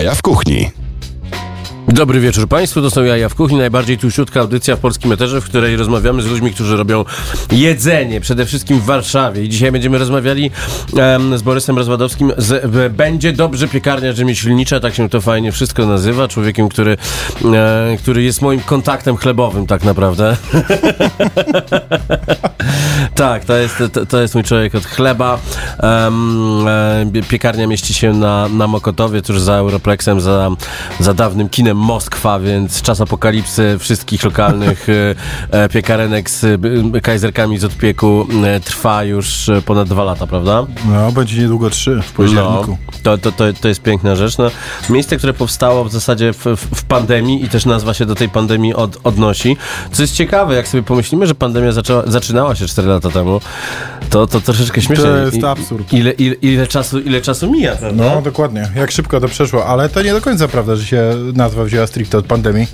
Ja w kuchni. Dobry wieczór Państwu, to są Jaja w Kuchni, najbardziej tuściutka audycja w polskim eterze, w której rozmawiamy z ludźmi, którzy robią jedzenie, przede wszystkim w Warszawie. I dzisiaj będziemy rozmawiali em, z Borysem Rozwadowskim z w, Będzie Dobrze Piekarnia Rzemieślnicza, tak się to fajnie wszystko nazywa, człowiekiem, który, e, który jest moim kontaktem chlebowym tak naprawdę. tak, to jest, to, to jest mój człowiek od chleba. Em, e, piekarnia mieści się na, na Mokotowie, tuż za Europlexem, za, za dawnym kinem Moskwa, więc czas apokalipsy wszystkich lokalnych e, e, piekarenek z e, kajzerkami z odpieku trwa już ponad dwa lata, prawda? No, będzie niedługo trzy w październiku. No, to, to, to, to jest piękna rzecz. No, miejsce, które powstało w zasadzie w, w, pandemii i też nazwa się do tej pandemii od, odnosi. Co jest ciekawe, jak sobie pomyślimy, że pandemia zaczęła, zaczynała się 4 lata temu, to, to troszeczkę śmieszne. To jest absurd. Ile, ile, ile, czasu, ile czasu mija, prawda? No, dokładnie. Jak szybko to przeszło, ale to nie do końca prawda, że się nazwa wzięła stricte od pandemii.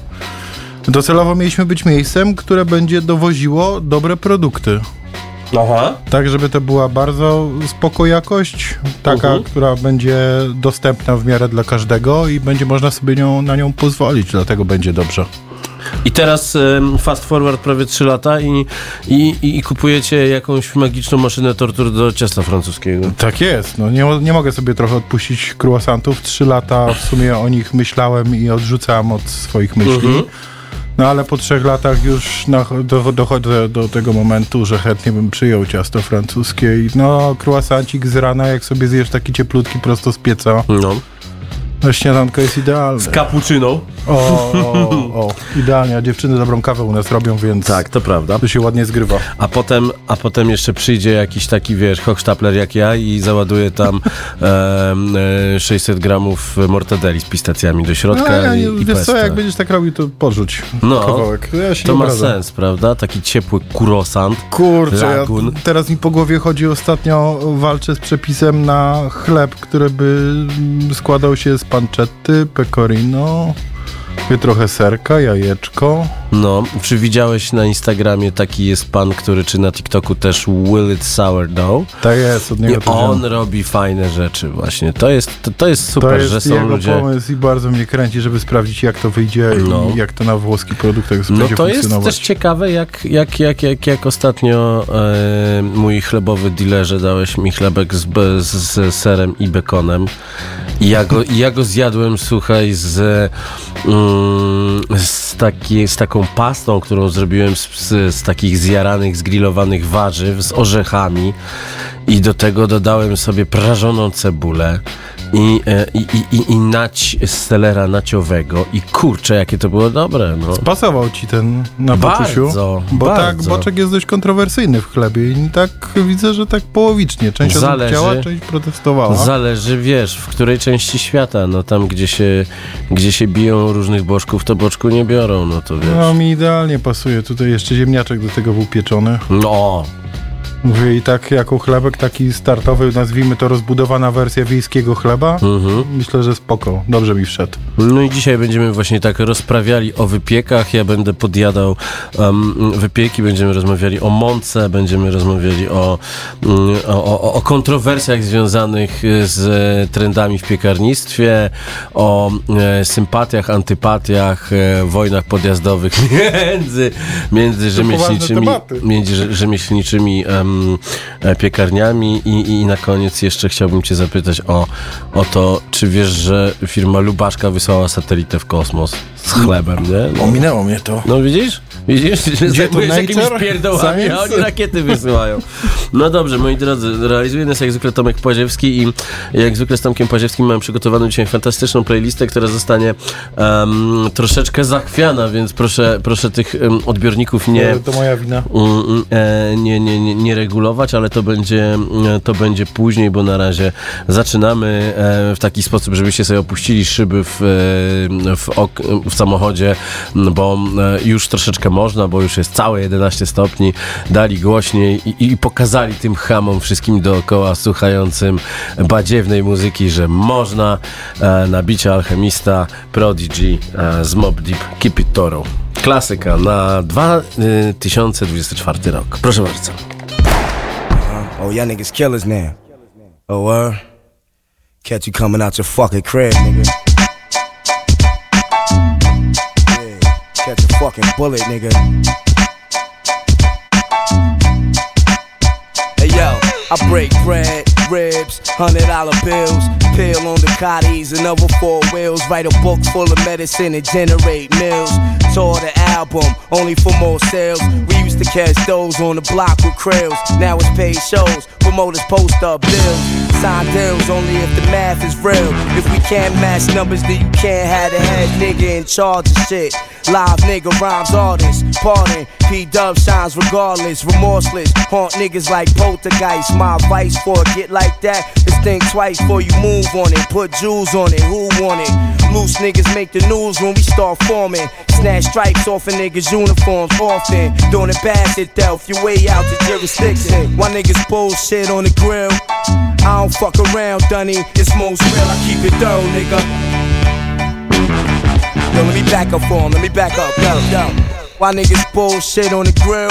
Docelowo mieliśmy być miejscem, które będzie dowoziło dobre produkty. Aha. Tak, żeby to była bardzo spoko jakość, taka, Mhm. która będzie dostępna w miarę dla każdego i będzie można sobie nią, na nią pozwolić, dlatego będzie dobrze. I teraz fast forward prawie 3 lata i, i, i, kupujecie jakąś magiczną maszynę tortur do ciasta francuskiego. Tak jest, no nie, nie mogę sobie trochę odpuścić croissantów. Trzy lata w sumie o nich myślałem i odrzucałem od swoich myśli. Mhm. No ale po trzech latach już na, do, dochodzę do tego momentu, że chętnie bym przyjął ciasto francuskie i no croissancik z rana, jak sobie zjesz taki cieplutki prosto z pieca, No. no śniadanko jest idealne. Z cappuccino. O, o, o, idealnie, a dziewczyny dobrą kawę u nas robią, więc Tak, to prawda. to się ładnie zgrywa. A potem, a potem jeszcze przyjdzie jakiś taki, wiesz, hochstapler jak ja i załaduje tam e, 600 gramów mortadeli z pistacjami do No, środka ja, i, i wiesz co, pesto. jak będziesz tak robił, to podrzuć No, kawałek. Ja To ma obrażam. sens, prawda? Taki ciepły kurosant. Kurczę, ja, teraz mi po głowie chodzi ostatnio, walczę z przepisem na chleb, który by mm, składał się z panczetty, pecorino, i trochę serka, jajeczko. No, czy widziałeś na Instagramie taki jest pan, który czy na TikToku też Will It Sourdough? Tak jest, od I niego to on wziąłem. robi fajne rzeczy właśnie. To jest, to, to jest super, To jest że są jego ludzie... pomysł i bardzo mnie kręci, żeby sprawdzić jak to wyjdzie No. i jak to na włoskich produktach No będzie to jest też ciekawe, jak, jak, jak, jak, jak ostatnio e, mój chlebowy dealerze dałeś mi chlebek z, z, z serem i bekonem. I ja go, i ja go zjadłem, słuchaj, z, mm, z, taki, z taką pastą, którą zrobiłem z, z, z takich zjaranych, zgrillowanych warzyw, z orzechami. I do tego dodałem sobie prażoną cebulę i, e, i, i, i, i nać z selera naciowego. I kurczę, jakie to było dobre. No. Pasował ci ten na Bardzo, boczusiu? Bo tak, bardzo. boczek jest dość kontrowersyjny w chlebie i tak widzę, że tak połowicznie. Część Zależy. chciała, część protestowała. Zależy, wiesz, w której części świata. No tam, gdzie się, gdzie się biją różnych boczków, to boczku nie biorą, no to wiesz. No mi idealnie pasuje. Tutaj jeszcze ziemniaczek do tego był pieczony. No, Mówię i tak jako chlebek taki startowy, nazwijmy to rozbudowana wersja wiejskiego chleba. mhm. Myślę, że spoko. Dobrze mi wszedł. No i dzisiaj będziemy właśnie tak rozprawiali o wypiekach. Ja będę podjadał um, wypieki, będziemy rozmawiali o mące, będziemy rozmawiali o, mm, o, o, kontrowersjach związanych z trendami w piekarnictwie, o e, sympatiach, antypatiach, e, wojnach podjazdowych między, między rzemieślniczymi, między rzemieślniczymi em, e, piekarniami i, i na koniec jeszcze chciałbym cię zapytać o, o to, czy wiesz, że firma Lubaszka wysłała satelitę w kosmos z chlebem, nie? Ominęło mnie to. no widzisz? Widzisz? Że zajmujesz jakimiś pierdołami, a oni rakiety wysyłają. No dobrze, moi drodzy, realizuje nas jak zwykle Tomek Płaziewski i jak zwykle z Tomkiem Płaziewskim mam przygotowaną dzisiaj fantastyczną playlistę, która zostanie em, troszeczkę zachwiana, więc proszę, proszę tych em, odbiorników nie... To moja wina. E, nie, nie, nie, nie regulować, ale to będzie, e, to będzie później, bo na razie zaczynamy e, w taki sposób, żebyście sobie opuścili szyby w, w, ok, w samochodzie, bo już troszeczkę można, bo już jest całe 11 stopni, dali głośniej i, i pokazali tym hamom wszystkim dookoła słuchającym badziewnej muzyki, że można e, nabicie alchemista Prodigy e, z Mob Deep Keep It Toro. Klasyka na 2024 rok. Proszę bardzo. Oh, y'all niggas killers now. Oh, uh. Catch you coming out your fucking crib, nigga. Fucking bullet, nigga. Hey yo, I break bread, ribs, hundred dollar bills, pill on the cotties and other four wheels. Write a book full of medicine and generate mills. Tour the album, only for more sales. We used to catch those on the block with krills. Now it's paid shows, promoters post up bills. Sign deals only if the math is real. If we can't match numbers, then you can't have the head nigga in charge of shit. Live nigga rhymes artists, pardon. P Dub shines regardless, remorseless. Haunt niggas like poltergeist. My advice for a get like that is think twice before you move on it. Put jewels on it, who want it? Loose niggas make the news when we start forming. Snatch stripes off a niggas' uniforms often. Doing it bad it Delph, your way out to jurisdiction. Why niggas bullshit on the grill? I don't fuck around, Dunny. It's most real, I keep it thorough, nigga. Yo, let me back up for him, let me back up, yo, yo. Why niggas bullshit on the grill?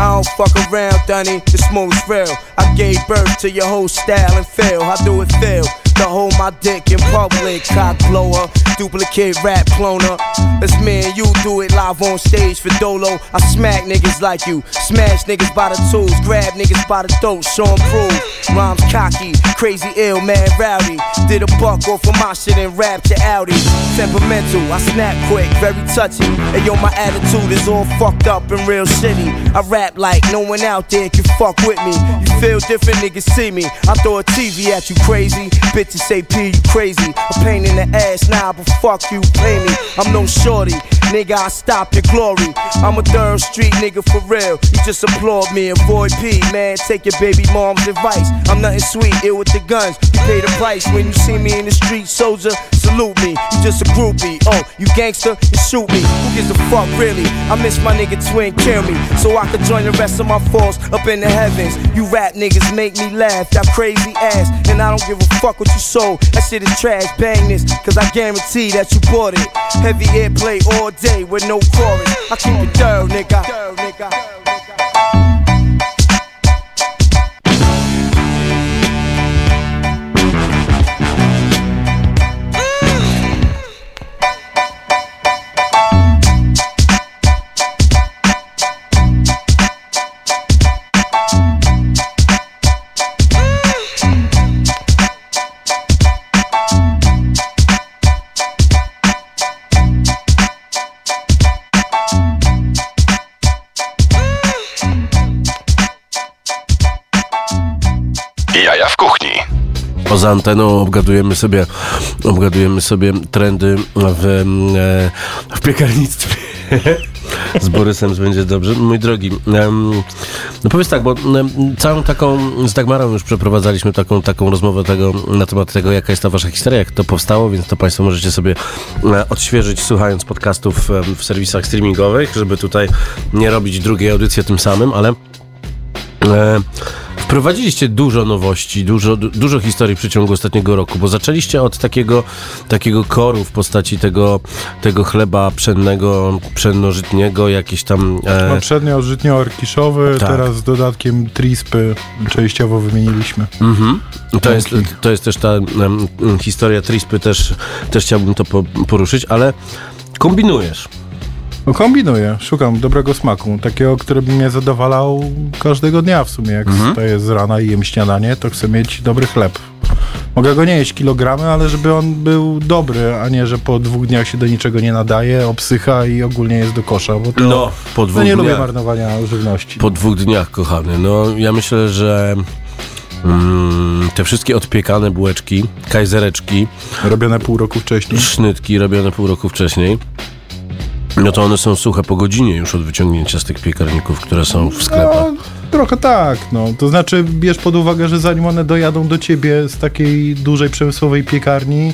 I don't fuck around, Dunny, it's most real. I gave birth to your whole style and feel. How do it feel? To hold my dick in public, cock blower, duplicate rap cloner. It's me and you do it live on stage for Dolo. I smack niggas like you, smash niggas by the tools, grab niggas by the throat, show 'em proof. Rhymes cocky, crazy ill, man rowdy. Did a buck off of my shit and rap your Audi. Temperamental, I snap quick, very touchy. And yo, my attitude is all fucked up and real shitty. I rap like no one out there can fuck with me. You feel different, niggas see me. I throw a TV at you, crazy. Bitches say P, you crazy. A pain in the ass now, but fuck you, pay me. I'm no shorty, nigga, I stop your glory. I'm a third street nigga for real. You just applaud me, avoid P, man. Take your baby mom's advice. I'm nothing sweet, ill with the guns. You pay the price when you see me in the street, soldier. Salute me, you just a groupie. Oh, you gangster, you shoot me. Who gives a fuck, really? I miss my nigga twin, kill me. So I could join the rest of my force up in the heavens. You rap niggas make me laugh, that crazy ass. And I don't give a fuck what you sold. That shit is trash, bang this, cause I guarantee that you bought it. Heavy airplay all day with no chorus. I keep it. Thorough, nigga. Poza anteną obgadujemy sobie, obgadujemy sobie trendy w, e, w piekarnictwie. Z Borysem będzie dobrze. Mój drogi, no powiedz tak, bo całą taką, z Dagmarą już przeprowadzaliśmy taką, taką rozmowę tego, na temat tego, jaka jest ta wasza historia, jak to powstało, więc to Państwo możecie sobie e, odświeżyć słuchając podcastów w serwisach streamingowych, żeby tutaj nie robić drugiej audycji tym samym, ale E, Wprowadziliście dużo nowości, dużo, du- dużo historii w przeciągu ostatniego roku, bo zaczęliście od takiego, takiego koru w postaci tego, tego chleba pszennego, pszennożytnego, jakieś tam... E, Poprzednio żytnio orkiszowy, Tak. teraz z dodatkiem trispy częściowo wymieniliśmy. mhm. to, jest, to jest też ta em, historia Trispy, też, też chciałbym to po, poruszyć, ale kombinujesz. No kombinuję, szukam dobrego smaku, takiego, który by mnie zadowalał każdego dnia w sumie. Jak Mhm. wstaję z rana i jem śniadanie, to chcę mieć dobry chleb. Mogę go nie jeść kilogramy, ale żeby on był dobry, a nie, że po dwóch dniach się do niczego nie nadaje, obsycha i ogólnie jest do kosza, bo to No, po no dwóch nie lubię marnowania żywności. Po dwóch dniach, kochany. No, ja myślę, że mm, te wszystkie odpiekane bułeczki, kajzereczki, Robione pół roku wcześniej. sznytki robione pół roku wcześniej, no to one są suche po godzinie już od wyciągnięcia z tych piekarników, które są w sklepach. No, trochę tak, no. To znaczy, bierz pod uwagę, że zanim one dojadą do ciebie z takiej dużej przemysłowej piekarni,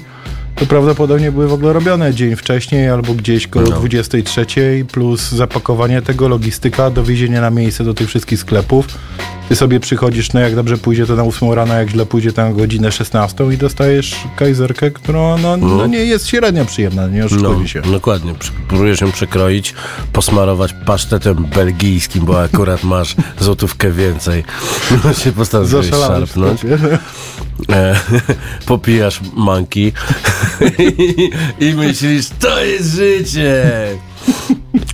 to prawdopodobnie były w ogóle robione dzień wcześniej albo gdzieś koło No. 23, plus zapakowanie tego, logistyka, dowiezienie na miejsce do tych wszystkich sklepów. Ty sobie przychodzisz, no jak dobrze pójdzie to na 8 rano, jak źle pójdzie to na godzinę 16 i dostajesz kajzerkę, która no, no. No. nie jest średnio przyjemna, nie No, oszukujmy się. dokładnie. Próbujesz ją przekroić, posmarować pasztetem belgijskim, bo akurat masz złotówkę więcej. No się postanowiłeś szarpnąć. E, popijasz manki i, i myślisz, to jest życie.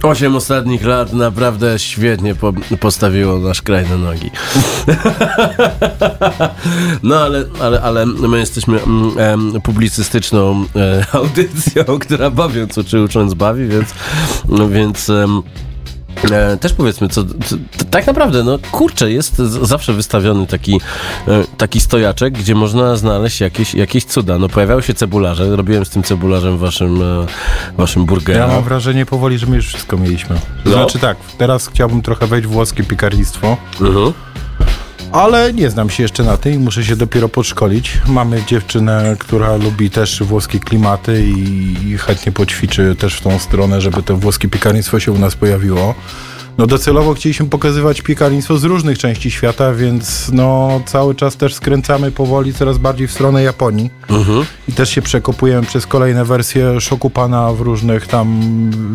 Osiem ostatnich lat naprawdę świetnie po, postawiło nasz kraj na nogi. no ale, ale, ale my jesteśmy mm, em, publicystyczną e, audycją, która bawiąc uczy, ucząc bawi, więc, no, więc em, E, też powiedzmy, co, co, tak naprawdę, no kurczę, jest z- zawsze wystawiony taki, e, taki stojaczek, gdzie można znaleźć jakieś, jakieś cuda. No pojawiały się cebularze, robiłem z tym cebularzem waszym, e, waszym Ja burgerem. mam wrażenie powoli, że my już wszystko mieliśmy. No. Znaczy tak, teraz chciałbym trochę wejść w włoskie piekarnictwo, Mhm. Ale nie znam się jeszcze na tym i muszę się dopiero podszkolić. Mamy dziewczynę, która lubi też włoskie klimaty i, i chętnie poćwiczy też w tą stronę, żeby to włoskie piekarnictwo się u nas pojawiło. No docelowo chcieliśmy pokazywać piekarnictwo z różnych części świata, więc no cały czas też skręcamy powoli coraz bardziej w stronę Japonii. Mhm. I też się przekopujemy przez kolejne wersje Shokupana w różnych tam,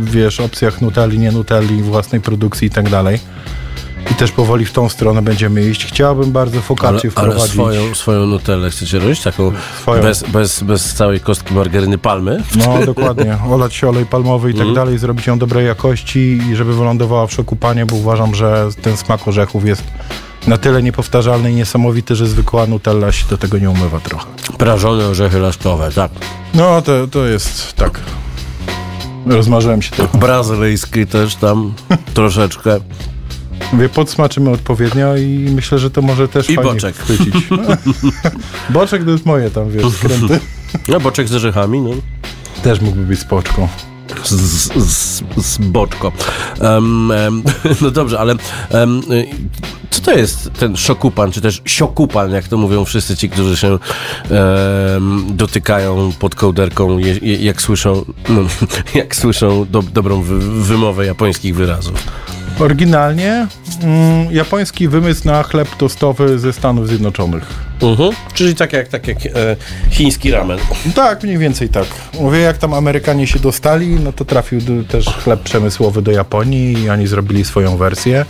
wiesz, opcjach Nutelli, nie Nutelli, własnej produkcji i tak dalej. I też powoli w tą stronę będziemy iść. Chciałbym bardzo Ale, focaccię ale wprowadzić. swoją, swoją nutellę chcecie robić? Taką Swoją. bez, bez, bez całej kostki margaryny palmy? No dokładnie. Olać się olej palmowy i tak Mhm. dalej, zrobić ją dobrej jakości i żeby wylądowała w Shokupanie, bo uważam, że ten smak orzechów jest na tyle niepowtarzalny i niesamowity, że zwykła Nutella się do tego nie umywa trochę. Prażone orzechy laskowe, tak. No to, to jest tak. Rozmarzyłem się trochę. Brazylijski też tam troszeczkę. Mówię, podsmaczymy odpowiednio i myślę, że to może też I fajnie boczek. chwycić. boczek to jest moje tam, wiesz, skręty. No boczek z orzechami, no. Też mógłby być z, z, z, z boczko. Em, em, no dobrze, ale y, co to jest ten szokupan, czy też siokupan, jak to mówią wszyscy ci, którzy się dotykają pod kołderką, je, je, jak słyszą, no, jak słyszą do, dobrą wy, wymowę japońskich wyrazów. Oryginalnie mm, japoński wymysł na chleb tostowy ze Stanów Zjednoczonych. Mhm. Czyli tak jak, tak jak e, chiński ramen. Tak, mniej więcej tak. Mówię, jak tam Amerykanie się dostali, no to trafił do, też chleb przemysłowy do Japonii i oni zrobili swoją wersję.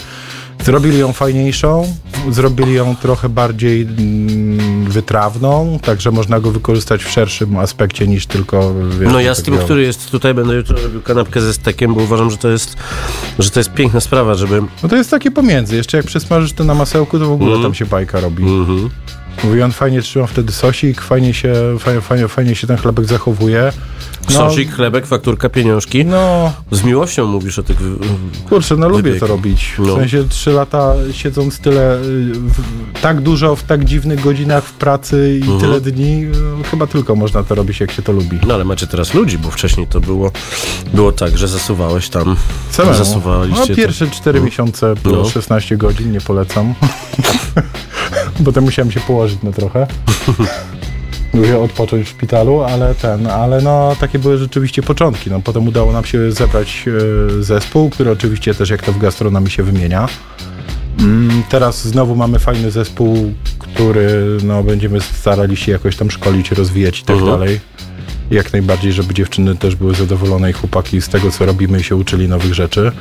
Zrobili ją fajniejszą, zrobili ją trochę bardziej mm, wytrawną, także można go wykorzystać w szerszym aspekcie niż tylko... Wiesz, No ja z tym, który jest tutaj, będę jutro robił kanapkę ze stekiem, bo uważam, że to jest, że to jest piękna sprawa, żeby... No to jest takie pomiędzy. Jeszcze jak przysmażysz to na masełku, to w ogóle Mhm. tam się bajka robi. Mhm. Mówi, on fajnie trzyma wtedy sosik, fajnie się, fajnie, fajnie, fajnie się ten chlebek zachowuje. No, Sosik, chlebek, fakturka, pieniążki. No, Z miłością mówisz o tych... w- kurczę, no lubię to robić. W No. sensie trzy lata siedząc tyle, y, w, tak dużo w tak dziwnych godzinach w pracy i Mhm. tyle dni, y, chyba tylko można to robić, jak się to lubi. No ale macie teraz ludzi, bo wcześniej to było, było tak, że zasuwałeś tam. Samemu. Zasuwaliście No pierwsze cztery miesiące było No. 16 godzin, nie polecam. Potem musiałem się położyć na trochę. Mówię odpocząć w szpitalu, ale ten, ale no takie były rzeczywiście początki. No, potem udało nam się zebrać e, zespół, który oczywiście też jak to w gastronomii się wymienia. Mm, teraz znowu mamy fajny zespół, który no, będziemy starali się jakoś tam szkolić, rozwijać i tak Mhm. dalej. Jak najbardziej, żeby dziewczyny też były zadowolone i chłopaki z tego, co robimy i się uczyli nowych rzeczy.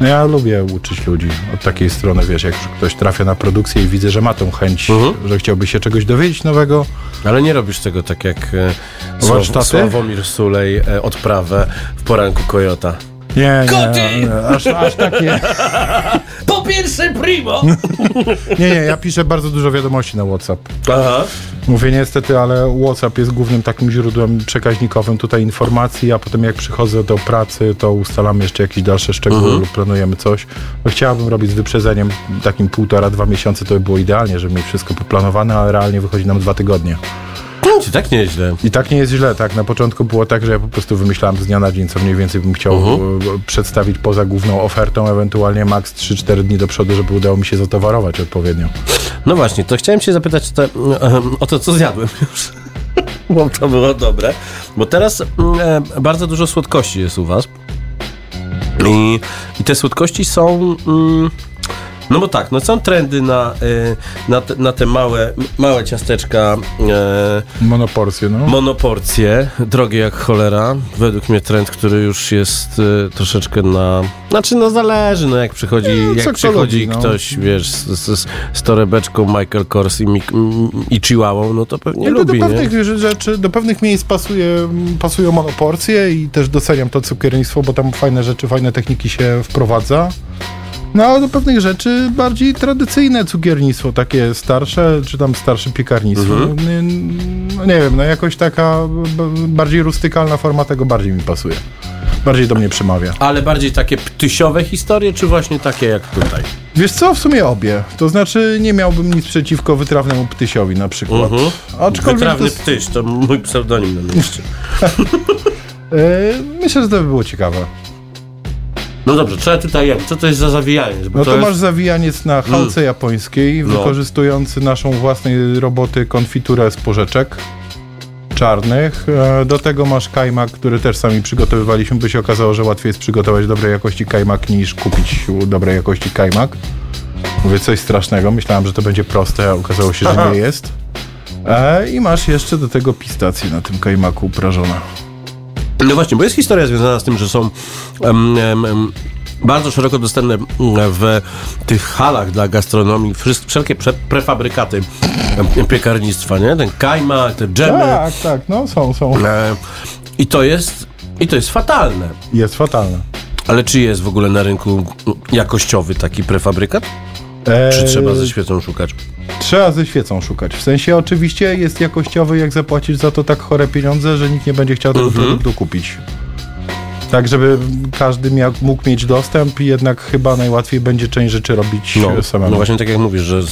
No ja lubię uczyć ludzi od takiej strony, wiesz, jak ktoś trafia na produkcję i widzę, że ma tą chęć, Mhm. że chciałby się czegoś dowiedzieć nowego, Ale nie robisz tego tak jak e, Warsztaty? Sław, Sławomir Sulej e, odprawę w poranku Kojota. Nie, Koty! nie, nie aż, aż tak nie. Po pierwsze primo! Nie, nie, ja piszę bardzo dużo wiadomości na WhatsApp. Aha. Mówię niestety, ale WhatsApp jest głównym takim źródłem przekaźnikowym tutaj informacji, a potem jak przychodzę do pracy, to ustalamy jeszcze jakieś dalsze szczegóły Mhm. lub planujemy coś. No, chciałabym robić z wyprzedzeniem takim półtora, dwa miesiące, to by było idealnie, żeby mieć wszystko poplanowane, ale realnie wychodzi nam dwa tygodnie. Ci tak nieźle. I tak nie jest źle, tak. Na początku było tak, że ja po prostu wymyślałem z dnia na dzień, co mniej więcej bym chciał e, przedstawić poza główną ofertą, ewentualnie maks 3-4 dni do przodu, żeby udało mi się zatowarować odpowiednio. No właśnie, to chciałem cię zapytać o to, co zjadłem już. Bo to było dobre. Bo teraz mm, e, bardzo dużo słodkości jest u was. I, i te słodkości są... Mm, No bo tak, no są trendy na, y, na, te, na te małe, małe ciasteczka, y, Monoporcje, no. monoporcje, drogie jak cholera. Według mnie trend, który już jest y, troszeczkę na... Znaczy, no zależy, no jak przychodzi, No, jak przychodzi no. ktoś, wiesz, z, z, z torebeczką Michael Kors i, Mik- i Chihuahua, no to pewnie Jakby lubi, do nie? pewnych rzeczy, do pewnych miejsc pasuje, pasują monoporcje i też doceniam to cukiernictwo, bo tam fajne rzeczy, fajne techniki się wprowadza. No do pewnych rzeczy bardziej tradycyjne cukiernictwo, takie starsze, czy tam starsze piekarnictwo. Mhm. No, no nie wiem, no jakoś taka bardziej rustykalna forma tego bardziej mi pasuje. Bardziej do mnie przemawia. Ale bardziej takie ptysiowe historie, czy właśnie takie jak tutaj? Wiesz co, w sumie obie. To znaczy nie miałbym nic przeciwko wytrawnemu ptysiowi na przykład. Mhm. Aczkolwiek Wytrawny to, ptyś, to mój pseudonim na mieście. e, myślę, że to by było ciekawe. No dobrze, co ja tutaj jem? Co to jest za zawijanie? Bo No to, jest... masz zawijaniec na halce japońskiej, No. wykorzystujący naszą własnej roboty konfiturę z porzeczek czarnych. E, Do tego masz kajmak, który też sami przygotowywaliśmy, by się okazało, że łatwiej jest przygotować dobrej jakości kajmak niż kupić dobrej jakości kajmak. Mówię coś strasznego, myślałem, że to będzie proste, a okazało się, że nie jest. E, I masz jeszcze do tego pistację na tym kajmaku uprażona. No właśnie, bo jest historia związana z tym, że są em, em, bardzo szeroko dostępne mm, w tych halach dla gastronomii wszelkie prefabrykaty piekarnictwa, nie? Ten kajmak, te dżemy. Tak, tak, no są, są. E, I to jest i to jest fatalne. Jest fatalne. Ale czy jest w ogóle na rynku jakościowy taki prefabrykat? E, Czy trzeba ze świecą szukać? Trzeba ze świecą szukać. W sensie oczywiście jest jakościowy, jak zapłacisz za to tak chore pieniądze, że nikt nie będzie chciał tego Mhm. produktu kupić. Tak, żeby każdy miał, mógł mieć dostęp i jednak chyba najłatwiej będzie część rzeczy robić No, samemu. no właśnie tak jak mówisz, że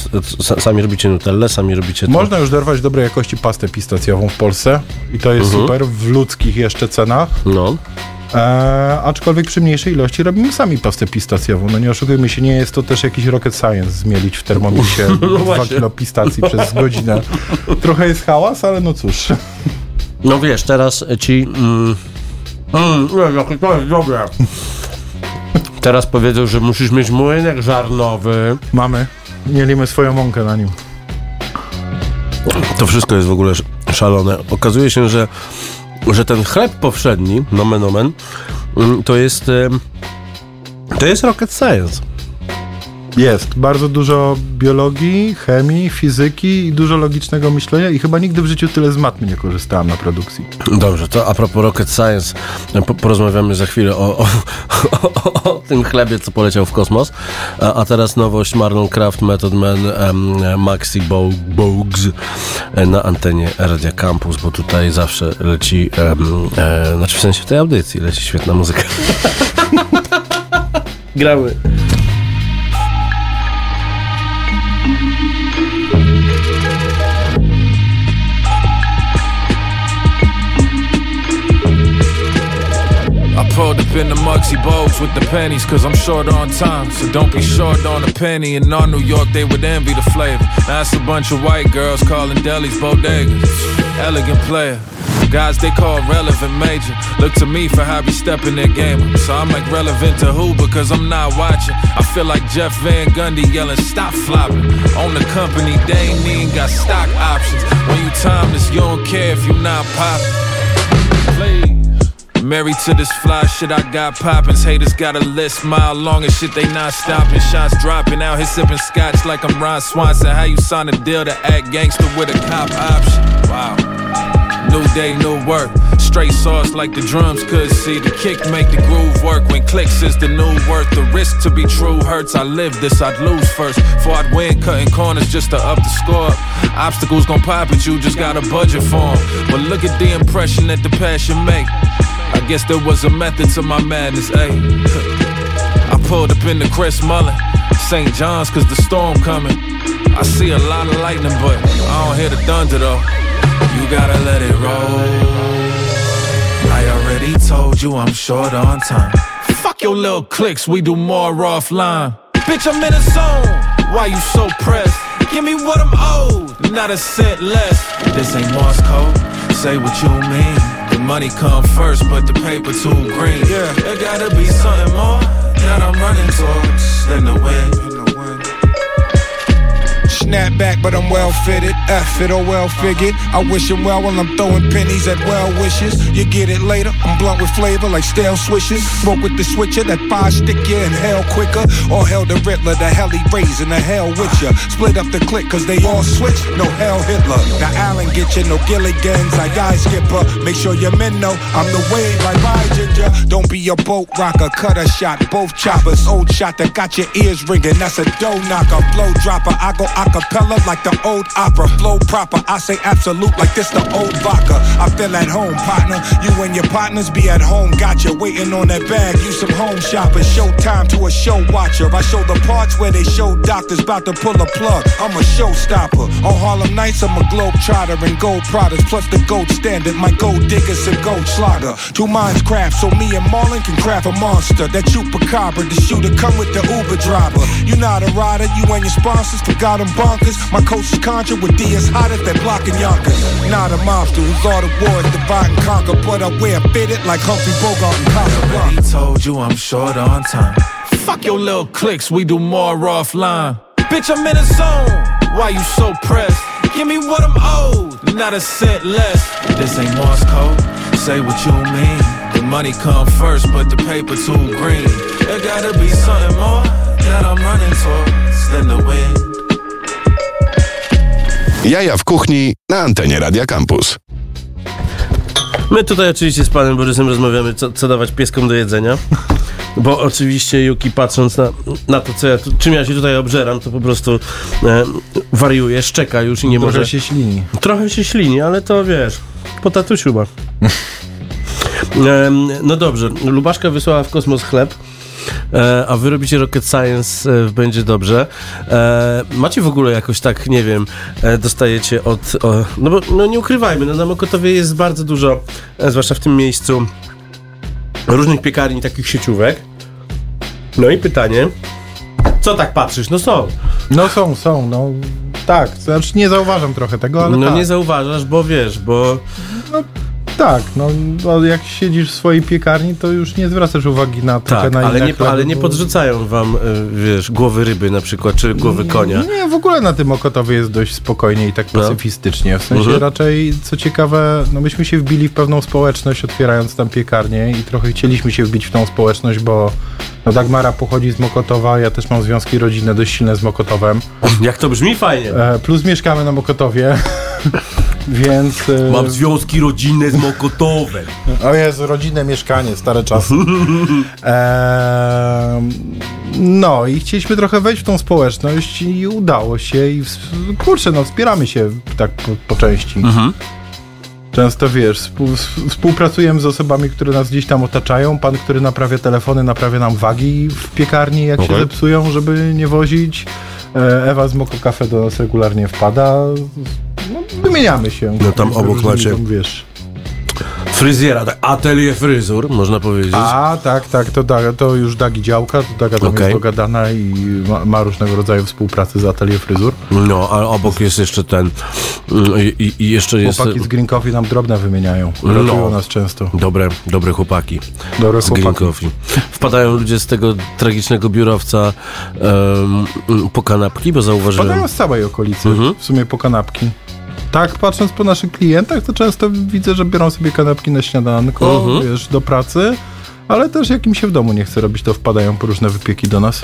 sami robicie nutellę, sami robicie to. Można już dorwać dobrej jakości pastę pistacjową w Polsce i to jest Mhm. super, w ludzkich jeszcze cenach. No. E, aczkolwiek przy mniejszej ilości robimy sami pastę pistacjową. No nie oszukujmy się, nie jest to też jakiś rocket science zmielić w termomisie No 2 właśnie. kilo pistacji przez godzinę. Trochę jest hałas, ale no cóż. No wiesz, teraz ci. Mm, mm, jakie to jest dobre. Teraz powiedzą, że musisz mieć młynek żarnowy. Mamy. Mielimy swoją mąkę na nim. To wszystko jest w ogóle sz- szalone. Okazuje się, że, że ten chleb powszedni, nomen omen, mm, to jest. To jest rocket science. Jest. Bardzo dużo biologii, chemii, fizyki i dużo logicznego myślenia i chyba nigdy w życiu tyle z matmy nie korzystałem na produkcji. Dobrze, to a propos rocket science, po, porozmawiamy za chwilę o, o, o, o tym chlebie, co poleciał w kosmos. A, a teraz nowość Marlon Craft, Method Man, em, Maxi Bo- Bogues e, na antenie Radia Campus, bo tutaj zawsze leci, em, e, znaczy w sensie w tej audycji leci świetna muzyka. Gramy. I pulled up in the Mugsy Bogues with the pennies, cause I'm short on time. So don't be short on a penny. In all New York, they would envy the flavor. It's a bunch of white girls calling delis bodegas. Elegant player. Guys they call relevant major. Look to me for how we step in their game. So I'm like relevant to who because I'm not watching. I feel like Jeff Van Gundy yelling, stop flopping. On the company, they ain't even got stock options. When you timeless, you don't care if you not popping. Please. Married to this fly shit I got poppins. Haters got a list mile long and shit they not stopping. Shots dropping out here sipping scotch like I'm Ron Swanson. How you sign a deal to act gangster with a cop option? Wow. New day, new work. Straight sauce like the drums could see. The kick make the groove work when clicks is the new worth. The risk to be true hurts. I live this, I'd lose first. Before I'd win, cutting corners just to up the score. Obstacles gon' pop at you, just got a budget for 'em. But look at the impression that the passion make. I guess there was a method to my madness, ayy. I pulled up in the Chris Mullen, St. John's, cause the storm coming. I see a lot of lightning, but I don't hear the thunder though. You gotta let it roll. I already told you I'm short on time. Fuck your little clicks, we do more offline. Bitch, I'm in a zone. Why you so pressed? Give me what I'm owed, not a cent less. This ain't Morse code. Say what you mean. The money come first, but the paper too green. Yeah, there gotta be something more that I'm running towards than the wind. Snapback, but I'm well fitted. F it or well figured. I wish him well while I'm throwing pennies at well wishes. You get it later. I'm blunt with flavor like stale swishes. Smoke with the switcher, that five stick you in hell quicker. Or hell the Riddler, the hell he raising the hell with ya. Split up the click, cause they all switch. No hell Hitler. Now Allen get you, no Gilligans. I guy skipper. Make sure your men know I'm the wave like my ginger. Don't be a boat rocker, cut a shot. Both choppers, old shot that got your ears ringing. That's a dough knocker, flow dropper. I go acapella like the old opera. Flow proper, I say absolute like this the old vodka. I feel at home, partner. You and your partners be at home. Got you waiting on that bag. You some home shoppers. Show time to a show watcher. I show the parts where they show doctors about to pull a plug. I'm a showstopper. On Harlem Nights, I'm a globe trotter and gold products. Plus the gold standard. My gold diggers and gold slaughter. Two minds craft, so me and Marlon can craft a monster. That chupacabra, the shooter come with the Uber driver. You not a rider, you and your sponsors forgot them bonkers. My coach is contra with D as hot as that blocking Yonkers. Not a monster who's all the wars divide and conquer, but I wear fitted like Humphrey Bogart and Already Casablanca. told you I'm short on time. Fuck your little clicks, we do more offline. Bitch, I'm in a zone. Why you so pressed? Give me what I'm owed, not a cent less. This ain't Morse code. Say what you mean. The money come first, but the paper too green. There gotta be something more that I'm running towards than the wind. Jaja w kuchni na antenie Radia Campus. My tutaj oczywiście z panem Borysem rozmawiamy, co, co dawać pieskom do jedzenia. Bo oczywiście Yuki patrząc na, na to, co ja, tu- czym ja się tutaj obżeram, to po prostu e, wariuje, szczeka już i nie Może może... się ślini. Trochę się ślini, ale to wiesz, po tatusiu ma. Em, no dobrze, Lubaszka wysłała w kosmos chleb, e, a wy robicie rocket science, e, będzie dobrze. E, macie w ogóle jakoś tak, nie wiem, e, dostajecie od... O, no bo no nie ukrywajmy, no na Mokotowie jest bardzo dużo, e, zwłaszcza w tym miejscu, różnych piekarni, takich sieciówek. No i pytanie, co tak patrzysz? No są. No są, są, no tak. Znaczy nie zauważam trochę tego, ale No tak. nie zauważasz, bo wiesz, bo... Tak, no bo jak siedzisz w swojej piekarni, to już nie zwracasz uwagi na trochę Tak, na ale nie, chleby, ale nie podrzucają wam, y, wiesz, głowy ryby na przykład, czy głowy konia. Nie, w ogóle na tym Okotowie jest dość spokojnie i tak No. pacyfistycznie. W sensie Mhm. raczej, co ciekawe, no myśmy się wbili w pewną społeczność, otwierając tam piekarnię i trochę chcieliśmy się wbić w tą społeczność, bo no Dagmara pochodzi z Mokotowa, ja też mam związki rodzinne dość silne z Mokotowem. Jak to brzmi fajnie. E, plus mieszkamy na Mokotowie, więc... e, Mam związki rodzinne z Mokotowem. O Jezu, rodzinne mieszkanie, stare czasy. No i chcieliśmy trochę wejść w tą społeczność i udało się i kurczę, no wspieramy się tak po, po części. Często wiesz, współ, współpracujemy z osobami, które nas gdzieś tam otaczają. Pan, który naprawia telefony, naprawia nam wagi w piekarni, jak się Okej. zepsują, żeby nie wozić. E, Ewa z Moko Cafe do nas regularnie wpada. No, wymieniamy się. No tam obok macie- Wiesz, Fryzjera, tak, atelier fryzur, można powiedzieć. A, tak, tak, to, da, to już Dagi działka, to Daga tam Okej. jest dogadana i ma, ma różnego rodzaju współpracy z atelier fryzur. No, a obok jest jeszcze ten, mm, i, i- jeszcze jest... Chłopaki z Green Coffee nam drobne wymieniają, ratują No. nas często. Dobre, dobre chłopaki Dobre z Green chłopaki. Coffee. Wpadają ludzie z tego tragicznego biurowca em, po kanapki, bo zauważyłem... Padają z całej okolicy, Mhm. w sumie po kanapki. Tak, patrząc po naszych klientach, to często widzę, że biorą sobie kanapki na śniadanko, Mhm. wiesz, do pracy, ale też jak im się w domu nie chce robić, to wpadają po różne wypieki do nas.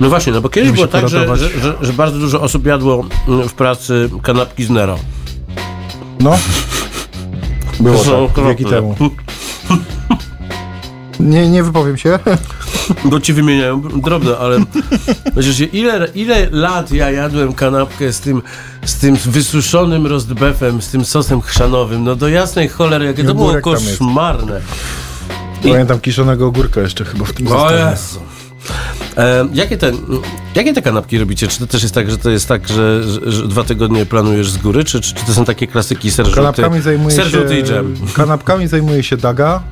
No właśnie, no bo kiedyś było tak, że, że, że, że bardzo dużo osób jadło mm, w pracy kanapki z Nero. No. Było są tak, wieki okropne. temu. Nie, nie wypowiem się. Bo ci wymieniają drobne, ale przecież ile, ile lat ja jadłem kanapkę z tym, z tym wysuszonym rostbefem, z tym sosem chrzanowym, no do jasnej cholery, jakie to było koszmarne. I- Pamiętam kiszonego ogórka jeszcze chyba w tym O zestawie. Jezu. E, jakie, te, jakie te kanapki robicie? Czy to też jest tak, że to jest tak, że, że, że dwa tygodnie planujesz z góry, czy, czy, czy to są takie klasyki ser Kanapkami zajmuje ser się, i dżem? kanapkami zajmuje się Daga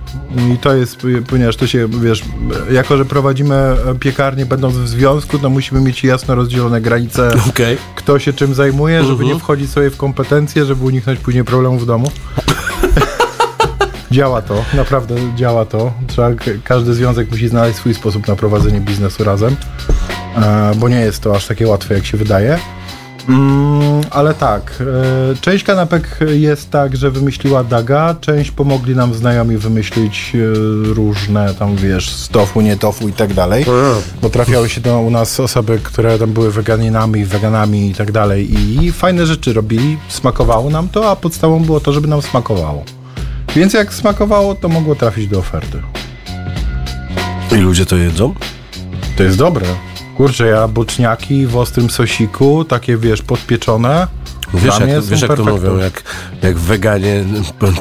i to jest, ponieważ to się, wiesz, jako, że prowadzimy piekarnię będąc w związku, to musimy mieć jasno rozdzielone granice, Okej. kto się czym zajmuje, żeby Mhm. nie wchodzić sobie w kompetencje, żeby uniknąć później problemów w domu. Działa to, naprawdę działa to. Trzeba, każdy związek musi znaleźć swój sposób na prowadzenie biznesu razem, e, bo nie jest to aż takie łatwe, jak się wydaje. Mm, ale tak, e, część kanapek jest tak, że wymyśliła Daga, część pomogli nam znajomi wymyślić e, różne tam, wiesz, z tofu, nie tofu i tak dalej. Bo trafiały się do u nas osoby, które tam były weganinami, weganami i tak dalej i fajne rzeczy robili, smakowało nam to, a podstawą było to, żeby nam smakowało. Więc jak smakowało, to mogło trafić do oferty. I ludzie to jedzą? To jest dobre. Kurczę, ja boczniaki w ostrym sosiku, takie wiesz, podpieczone. Wiesz, jak, wiesz jak to mówią, jak, jak weganie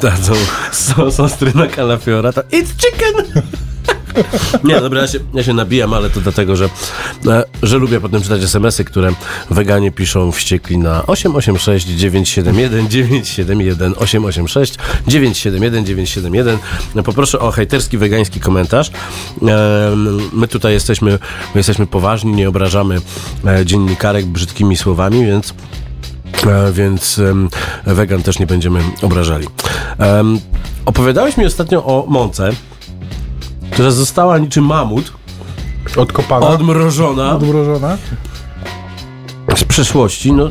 dadzą sos ostry na kalafiora, to it's chicken! Nie, dobra, ja się, ja się nabijam, ale to dlatego, że, e, że lubię potem czytać SMS-y, które weganie piszą wściekli na 886 971 971 886 971 971. Poproszę o hejterski wegański komentarz. My tutaj jesteśmy, my jesteśmy poważni, nie obrażamy e, dziennikarek brzydkimi słowami, więc E, więc wegan też nie będziemy obrażali. Opowiadałeś mi ostatnio o mące, która została niczym mamut, Odkopana, odmrożona odmrożona. z przeszłości. No,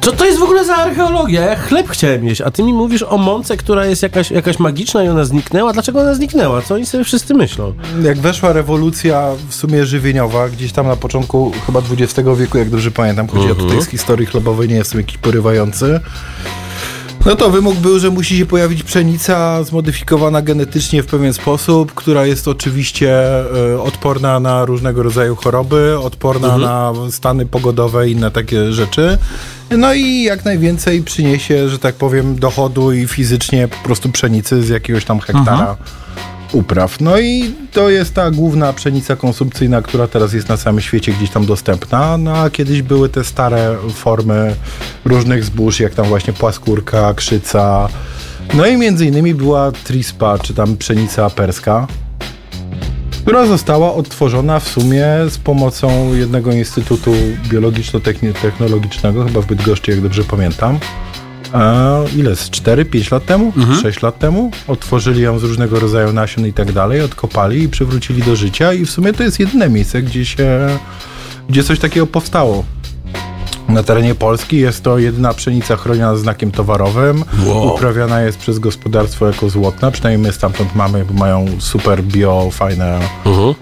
co to jest w ogóle za archeologia? Ja chleb chciałem jeść, a ty mi mówisz o mące, która jest jakaś, jakaś magiczna i ona zniknęła. Dlaczego ona zniknęła? Co oni sobie wszyscy myślą? Jak weszła rewolucja w sumie żywieniowa, gdzieś tam na początku chyba XX wieku, jak dobrze pamiętam, chodzi o tutaj z historii chlebowej, nie jestem jakiś porywający. No to wymóg był, że musi się pojawić pszenica zmodyfikowana genetycznie w pewien sposób, która jest oczywiście e, odporna na różnego rodzaju choroby, odporna na stany pogodowe i inne takie rzeczy. No i jak najwięcej przyniesie, że tak powiem, dochodu i fizycznie po prostu pszenicy z jakiegoś tam hektara upraw. No i to jest ta główna pszenica konsumpcyjna, która teraz jest na całym świecie gdzieś tam dostępna. No a kiedyś były te stare formy różnych zbóż, jak tam właśnie płaskórka, krzyca. No i między innymi była trispa, czy tam pszenica perska, która została odtworzona w sumie z pomocą jednego instytutu biologiczno-technologicznego, chyba w Bydgoszczy, jak dobrze pamiętam. Ile? Z 4-5 lat temu? 6 lat temu? Otworzyli ją z różnego rodzaju nasion i tak dalej, odkopali i przywrócili do życia i w sumie to jest jedyne miejsce, gdzie się, gdzie coś takiego powstało. Na terenie Polski jest to jedyna pszenica chroniona znakiem towarowym. Wow. Uprawiana jest przez gospodarstwo Ekozłotna, przynajmniej my stamtąd mamy, bo mają super bio, fajne Mhm.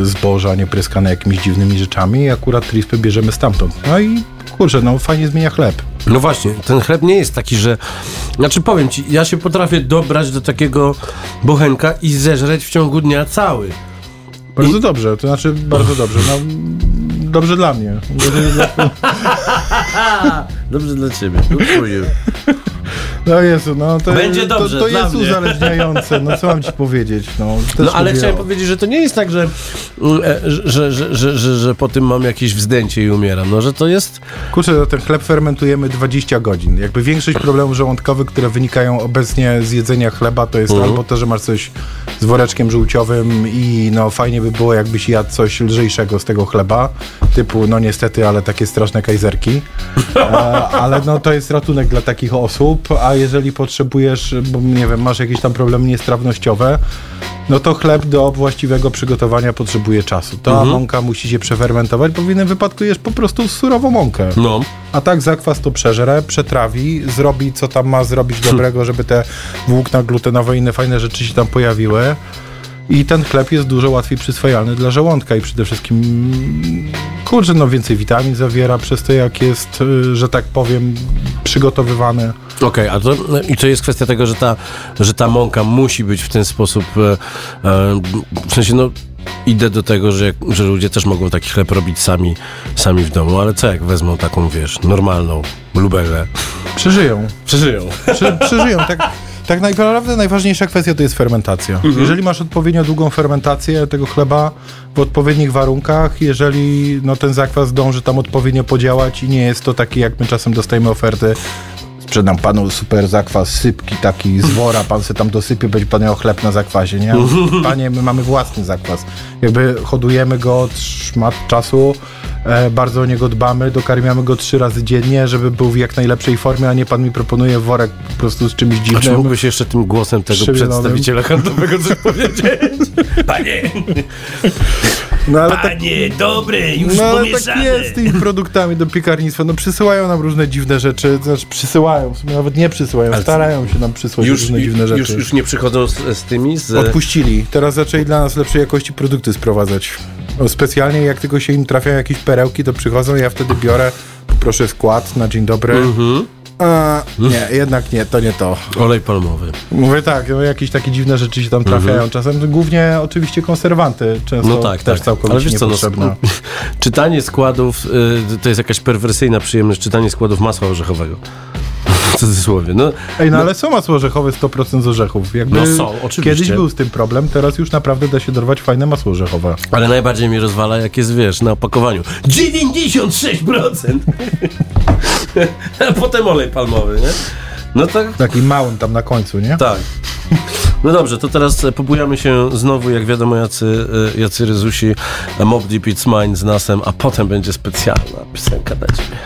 e, zboża, nie pryskane jakimiś dziwnymi rzeczami i akurat trispy bierzemy stamtąd. No i kurczę, no fajnie zmienia chleb. No właśnie, ten chleb nie jest taki, że. Znaczy powiem ci, ja się potrafię dobrać do takiego bochenka i zeżreć w ciągu dnia cały. Bardzo dobrze, to znaczy bardzo dobrze. No, dobrze dla mnie. Dobrze dla- Dobrze dla ciebie. Good for you. No Jezu, no to, Będzie dobrze, to, to jest mnie. uzależniające. No co mam ci powiedzieć? No, No ale chciałem powiedzieć, że to nie jest tak, że, e, że, że, że, że, że po tym mam jakieś wzdęcie i umieram. No, że to jest. Kurczę, no ten chleb fermentujemy 20 godzin. Jakby większość problemów żołądkowych, które wynikają obecnie z jedzenia chleba, to jest Mhm. albo to, że masz coś z woreczkiem żółciowym i no fajnie by było, jakbyś jadł coś lżejszego z tego chleba, typu, no niestety, ale takie straszne kajzerki. E, ale no to jest ratunek dla takich osób, a jeżeli potrzebujesz, bo nie wiem, masz jakieś tam problemy niestrawnościowe, no to chleb do właściwego przygotowania potrzebuje czasu. Ta Mhm. mąka musi się przefermentować, bo w innym wypadku jesz po prostu surową mąkę. No. A tak zakwas to przeżre, przetrawi, zrobi co tam ma zrobić dobrego, żeby te włókna glutenowe i inne fajne rzeczy się tam pojawiły. I ten chleb jest dużo łatwiej przyswajalny dla żołądka i przede wszystkim, mm, kurczę, no więcej witamin zawiera przez to, jak jest, y, że tak powiem, przygotowywany. Okej, a to i to jest kwestia tego, że ta, że ta mąka musi być w ten sposób. E, e, w sensie, no. Idę do tego, że, że ludzie też mogą taki chleb robić sami, sami w domu, ale co jak wezmą taką, wiesz, normalną lubelę? Przeżyją. Przeżyją. Prze, przeżyją. Tak, tak naprawdę najważniejsza kwestia to jest fermentacja. Jeżeli masz odpowiednio długą fermentację tego chleba w odpowiednich warunkach, jeżeli no, ten zakwas dąży tam odpowiednio podziałać i nie jest to taki, jak my czasem dostajemy oferty, sprzedam panu super zakwas, sypki taki z wora, pan se tam dosypie, będzie pan miał chleb na zakwasie, nie? Panie, my mamy własny zakwas. Jakby hodujemy go od szmat czasu, e, bardzo o niego dbamy, dokarmiamy go trzy razy dziennie, żeby był w jak najlepszej formie, a nie pan mi proponuje worek po prostu z czymś A czy dziwnym. mógłbyś jeszcze tym głosem tego przedstawiciela handlowego coś powiedzieć? Panie! No ale tak, Panie, dobre, już no, ale tak jest z tymi produktami do piekarnictwa. No przysyłają nam różne dziwne rzeczy, znaczy przysyłają, w sumie nawet nie przysyłają, Ale- starają się nam przysłać Już, różne dziwne rzeczy. już, już nie przychodzą z, z tymi? Z, Odpuścili. Teraz zaczęli dla nas lepszej jakości produkty sprowadzać. O, specjalnie jak tylko się im trafiają jakieś perełki, to przychodzą, ja wtedy biorę, proszę skład na dzień dobry. Mhm. Nie, jednak nie, to nie to. Olej palmowy. Mówię tak, no, jakieś takie dziwne rzeczy się tam trafiają. Czasem głównie oczywiście konserwanty, często Mhm. No tak, też tak. całkowicie Ale wiesz co, no, niepotrzebne. czytanie składów y, to jest jakaś perwersyjna przyjemność, czytanie składów masła orzechowego. W cudzysłowie. No, Ej, no, ale są masło orzechowe 100% z orzechów. Jakby No są, oczywiście. Kiedyś był z tym problem, teraz już naprawdę da się dorwać fajne masło orzechowe. ale najbardziej mnie rozwala, jak jest, wiesz, na opakowaniu. 96%! A potem olej palmowy, nie? No tak, Taki mały tam na końcu, nie? tak. No dobrze, to teraz e, pobujamy się znowu, jak wiadomo, jacy, e, jacy ryzusi e, Mob Deep It's Mine z nasem, a potem będzie specjalna piosenka dla ciebie.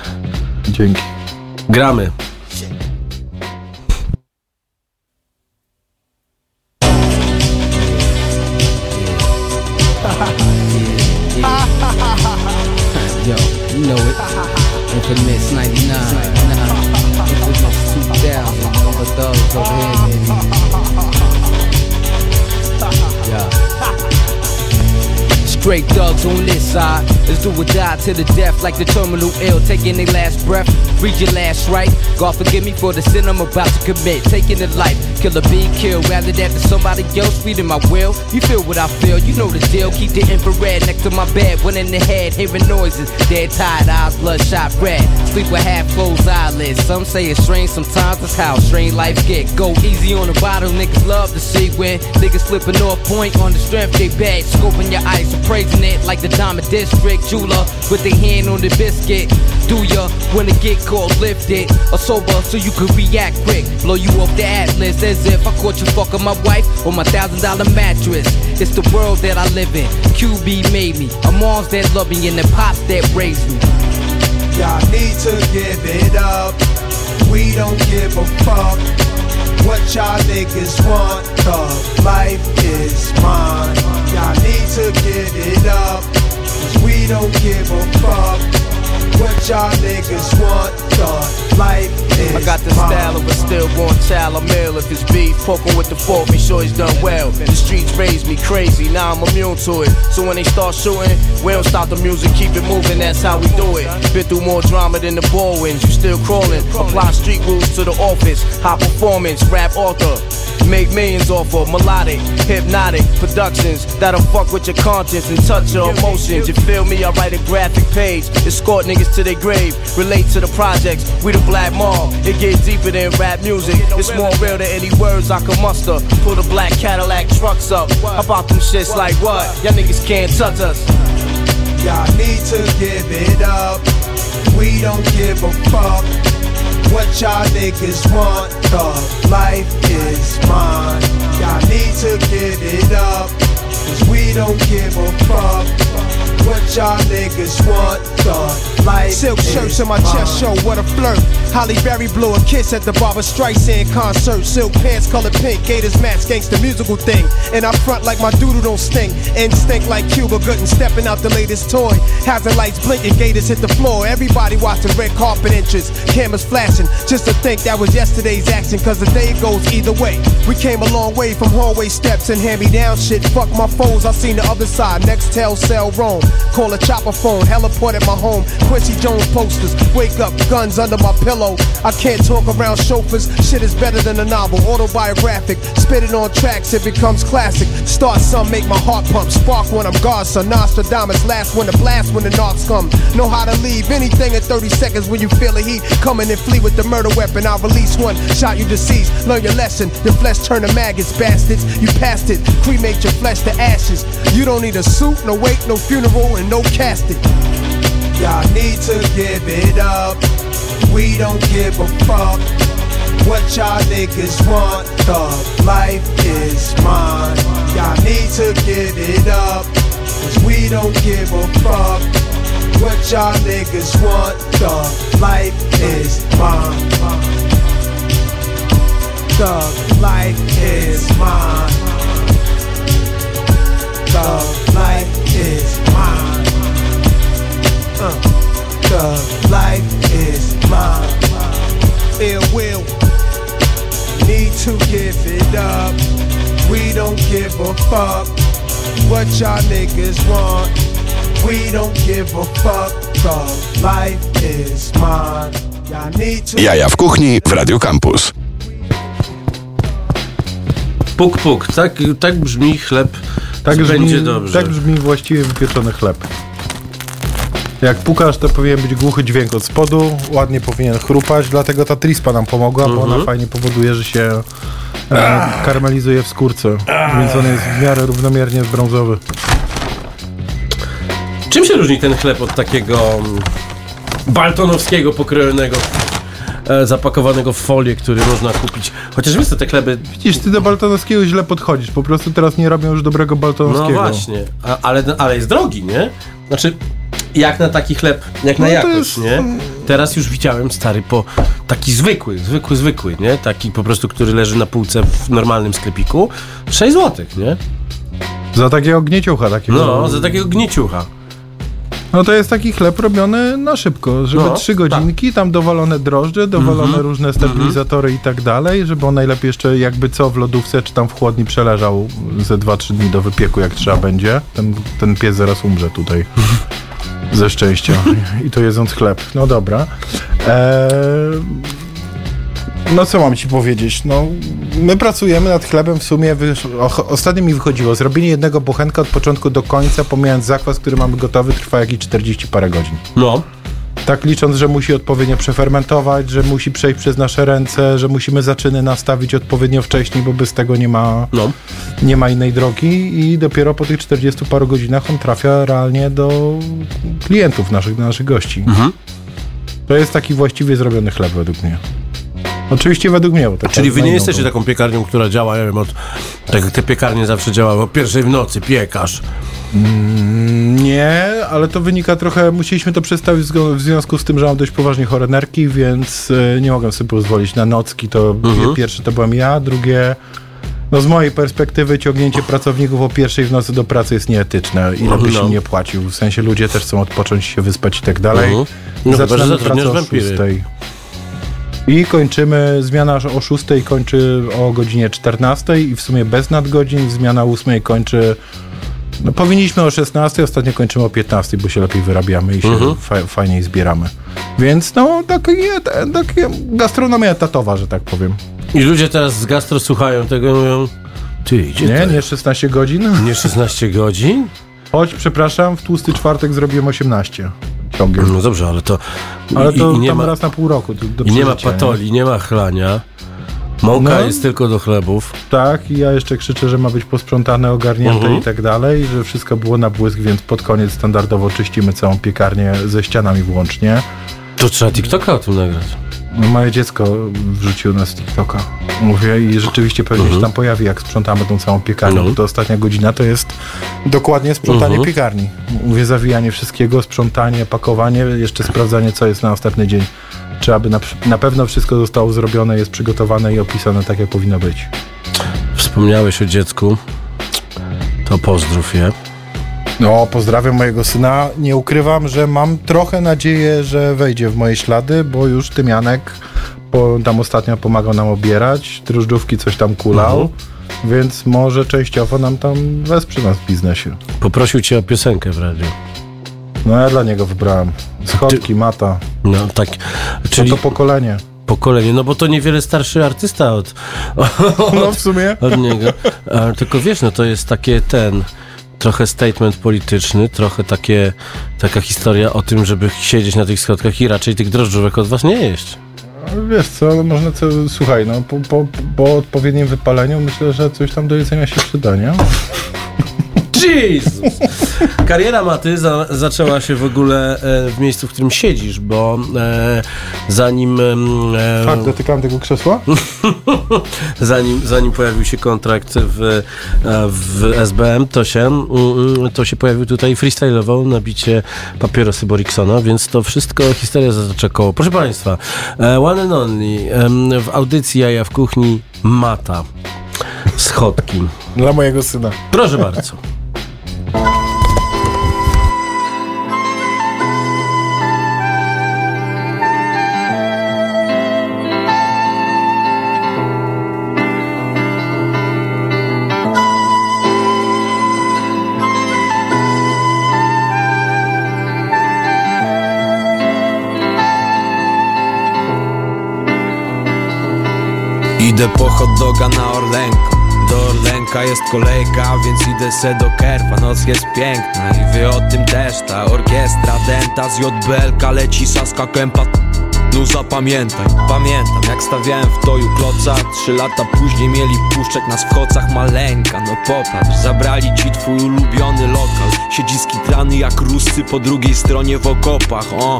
Dzięki. Gramy. Yo, you know it. Infamous 99. Nah. Infamous 2000. Number thugs over here, baby. Yeah. Straight thugs on this side. Let's do or die to the death like the terminal ill. Taking their last breath. Read your last right. God forgive me for the sin I'm about to commit. Taking the life. Kill a be killed. Rather that than somebody else feeding my will. You feel what I feel. You know the deal. Keep the infrared next to my bed. One in the head. Hearing noises. Dead tired eyes. Bloodshot red. Sleep with half closed eyelids. Some say it's strange. Sometimes it's how strange life get. Go easy on the bottle. Niggas love to see when niggas slipping off point on the strength they bad. Scoping your ice. Appraising it like the Diamond District jeweler with their hand on the biscuit. Do ya when it get caught lifted or sober so you can react quick? Blow you off the atlas as if I caught you fucking my wife on my thousand dollar mattress. It's the world that I live in. QB made me. A mom's that love me and the pops that raised me. Y'all need to give it up. We don't give a fuck what y'all niggas want. The life is mine. Y'all need to give it up. Cause we don't give a fuck what y'all niggas want. The life is I got the style of a stillborn child. I'm ill if it's beef. Poking with the fork, be sure he's done well. The streets raised me crazy, now I'm immune to it. So when they start shooting, we don't stop the music, keep it moving, that's how we do it. Been through more drama than the ball Baldwins, you still crawling. Apply street rules to the office, high performance, rap author. Make millions off of melodic, hypnotic productions that'll fuck with your conscience and touch your emotions. You feel me? I write a graphic page, escort niggas to their grave, relate to the projects. We the black mob, it get deeper than rap music. It's more real than any words I can muster. Pull the black Cadillac trucks up. About them shits like what? Y'all niggas can't touch us. Y'all need to give it up. We don't give a fuck what y'all niggas want. The life is mine. Y'all need to give it up. Cause we don't give a fuck what y'all niggas want. The life Silk shirts on my chest show, what a flirt. Holly Berry blew a kiss at the Barbara Streisand concert. Silk pants colored pink, Gators match, gangsta musical thing. And I front like my doodle don't stink. Instinct like Cuba Gooden, stepping out the latest toy. Hazard lights blinking, Gators hit the floor. Everybody watching red carpet entrance, cameras flashing. Just to think that was yesterday's action, cause the day goes either way. We came a long way from hallway steps and hand me down shit. Fuck my foes, I seen the other side. Next tell sell, roam. Call a chopper phone, heliport at my home. Quincy Jones posters, wake up, guns under my pillow. I can't talk around chauffeurs, shit is better than a novel. Autobiographic, spit it on tracks, it becomes classic. Start some, make my heart pump. Spark when I'm Godson, Nostradamus, last when the blast when the knocks come. Know how to leave anything in 30 seconds when you feel the heat. Coming and flee with the murder weapon. I'll release one, shot you deceased. Learn your lesson, your flesh turn to maggots, bastards. You passed it, cremate your flesh to ashes. You don't need a suit, no wake, no funeral, and no casting. Y'all need to give it up. We don't give a fuck what y'all niggas want. The life is mine. Y'all need to give it up. Cause we don't give a fuck what y'all niggas want. The life is mine. The life is mine. The life is mine. Fuck what y'all niggas want. We don't give a fuck, cause life is mine. Y'all need to. Jaja w kuchni w Radio Campus. Puk, puk. Tak, tak brzmi chleb. Tak będzie brzmi, dobrze. tak brzmi właściwie wypieczony chleb. Jak pukasz, to powinien być głuchy dźwięk od spodu, ładnie powinien chrupać, dlatego ta trispa nam pomogła, bo ona fajnie powoduje, że się e, karmelizuje w skórce, więc on jest w miarę równomiernie brązowy. Czym się różni ten chleb od takiego mm, baltonowskiego pokrojonego, e, zapakowanego w folię, który można kupić? Chociaż wiesz co, te chleby... Widzisz, ty do baltonowskiego źle podchodzisz, po prostu teraz nie robią już dobrego baltonowskiego. No właśnie, A, ale, ale jest drogi, nie? Znaczy, jak na taki chleb, jak na No to jakość, jest- nie? Teraz już widziałem, stary, po taki zwykły, zwykły, zwykły, nie? Taki po prostu, który leży na półce w normalnym sklepiku, 6 zł, nie? Za takiego gnieciucha takiego. No, za takiego gnieciucha. No to jest taki chleb robiony na szybko, żeby No, trzy godzinki, tam dowalone drożdże, dowalone Mhm. różne stabilizatory i tak dalej, żeby on najlepiej jeszcze jakby co w lodówce czy tam w chłodni przeleżał ze 2-3 dni do wypieku jak trzeba będzie. Ten, ten pies zaraz umrze tutaj. Ze szczęścia. I to jedząc chleb. No dobra. Eee, no co mam ci powiedzieć? No, my pracujemy nad chlebem w sumie. Wysz... Ostatnio mi wychodziło. Zrobienie jednego bochenka od początku do końca, pomijając zakwas, który mamy gotowy, trwa jakieś 40 parę godzin. No. Tak licząc, że musi odpowiednio przefermentować, że musi przejść przez nasze ręce, że musimy zaczyny nastawić odpowiednio wcześniej, bo bez tego nie ma, No. nie ma innej drogi i dopiero po tych 40 paru godzinach on trafia realnie do klientów naszych, do naszych gości. Mhm. To jest taki właściwie zrobiony chleb według mnie. Oczywiście według mnie, bo Czyli wy nie jesteście taką piekarnią, która działa, nie wiem, od... Tak jak te piekarnie zawsze działały, o pierwszej w nocy, piekarz. Nie, ale to wynika trochę, musieliśmy to przestawić w związku z tym, że mam dość poważnie chore nerki, więc e, nie mogłem sobie pozwolić na nocki. To Mhm. pierwsze to byłem ja, drugie, no z mojej perspektywy ciągnięcie pracowników o pierwszej w nocy do pracy jest nieetyczne, ile byś No. im nie płacił. W sensie ludzie też chcą odpocząć, się wyspać i tak dalej. Mhm. No Zaczynamy pracę o wampiry. 6. I kończymy, zmiana o 6 kończy o godzinie 14 i w sumie bez nadgodzin, zmiana o 8 kończy no, powinniśmy o 16, ostatnio kończymy o 15, bo się lepiej wyrabiamy i się Mhm. fa fajniej zbieramy. Więc no, takie, takie gastronomia etatowa, że tak powiem. I ludzie teraz z gastro słuchają tego mówią, ty, gdzie Nie, to nie 16 godzin? Nie 16 godzin? Choć, przepraszam, w tłusty czwartek zrobiłem 18 ciągiem. No dobrze, ale to... Ale i, to i nie tam ma, raz na pół roku. Do, do I nie ma patoli, nie ma chlania. Mąka No. jest tylko do chlebów. Tak, i ja jeszcze krzyczę, że ma być posprzątane, ogarnięte Mhm. i tak dalej, że wszystko było na błysk, więc pod koniec standardowo czyścimy całą piekarnię ze ścianami włącznie. To trzeba TikToka o tym nagrać. No, moje dziecko wrzuciło nas z TikToka. Mówię i rzeczywiście pewnie się tam pojawi, jak sprzątamy tą całą piekarnię, Mhm. Bo to ostatnia godzina to jest dokładnie sprzątanie Mhm. piekarni. Mówię, zawijanie wszystkiego, sprzątanie, pakowanie, jeszcze sprawdzanie, co jest na ostatni dzień. Czy aby na, na pewno wszystko zostało zrobione, jest przygotowane i opisane tak, jak powinno być. Wspomniałeś o dziecku. To pozdrów je. No, pozdrawiam mojego syna. Nie ukrywam, że mam trochę nadzieję, że wejdzie w moje ślady, bo już Tymianek po, tam ostatnio pomagał nam obierać, drożdżówki coś tam kulał, Mhm. więc może częściowo nam tam wesprze nas w biznesie. Poprosił cię o piosenkę w radiu. No ja dla niego wybrałem. Schodki, mata. No tak, Czyli... czyli to pokolenie. pokolenie, no bo to niewiele starszy artysta od, No w sumie. od niego. A, tylko wiesz, no to jest takie ten trochę statement polityczny, trochę takie taka historia o tym, żeby siedzieć na tych schodkach i raczej tych drożdżówek od was nie jeść. Wiesz co, można co, słuchaj, no po, po, po odpowiednim wypaleniu myślę, że coś tam do jedzenia się przyda, nie? Jezus! Kariera Maty za, zaczęła się w ogóle e, w miejscu, w którym siedzisz, bo e, zanim, e, Tak, dotykałem tego krzesła? zanim, zanim pojawił się kontrakt w, e, w SBM, to się, mm, mm, to się pojawił tutaj freestyle'owo nabicie papierosy Boriksona, więc to wszystko historia zatacza koło. Proszę Państwa, e, one and only w audycji Jaja w kuchni Mata. Schodki. Dla mojego syna. Proszę bardzo. Idę po hot doga na Orlenku Do Orlenka jest kolejka, więc idę se do Kerpa Noc jest piękna i wy o tym też. Ta orkiestra denta z JBLK leci Saska Kępa no zapamiętaj, pamiętam jak stawiałem w toju kloca. Trzy lata później mieli puszczek nas w kocach maleńka. No popatrz, zabrali ci twój ulubiony lokal. Siedzi skitrany jak ruscy po drugiej stronie w okopach O,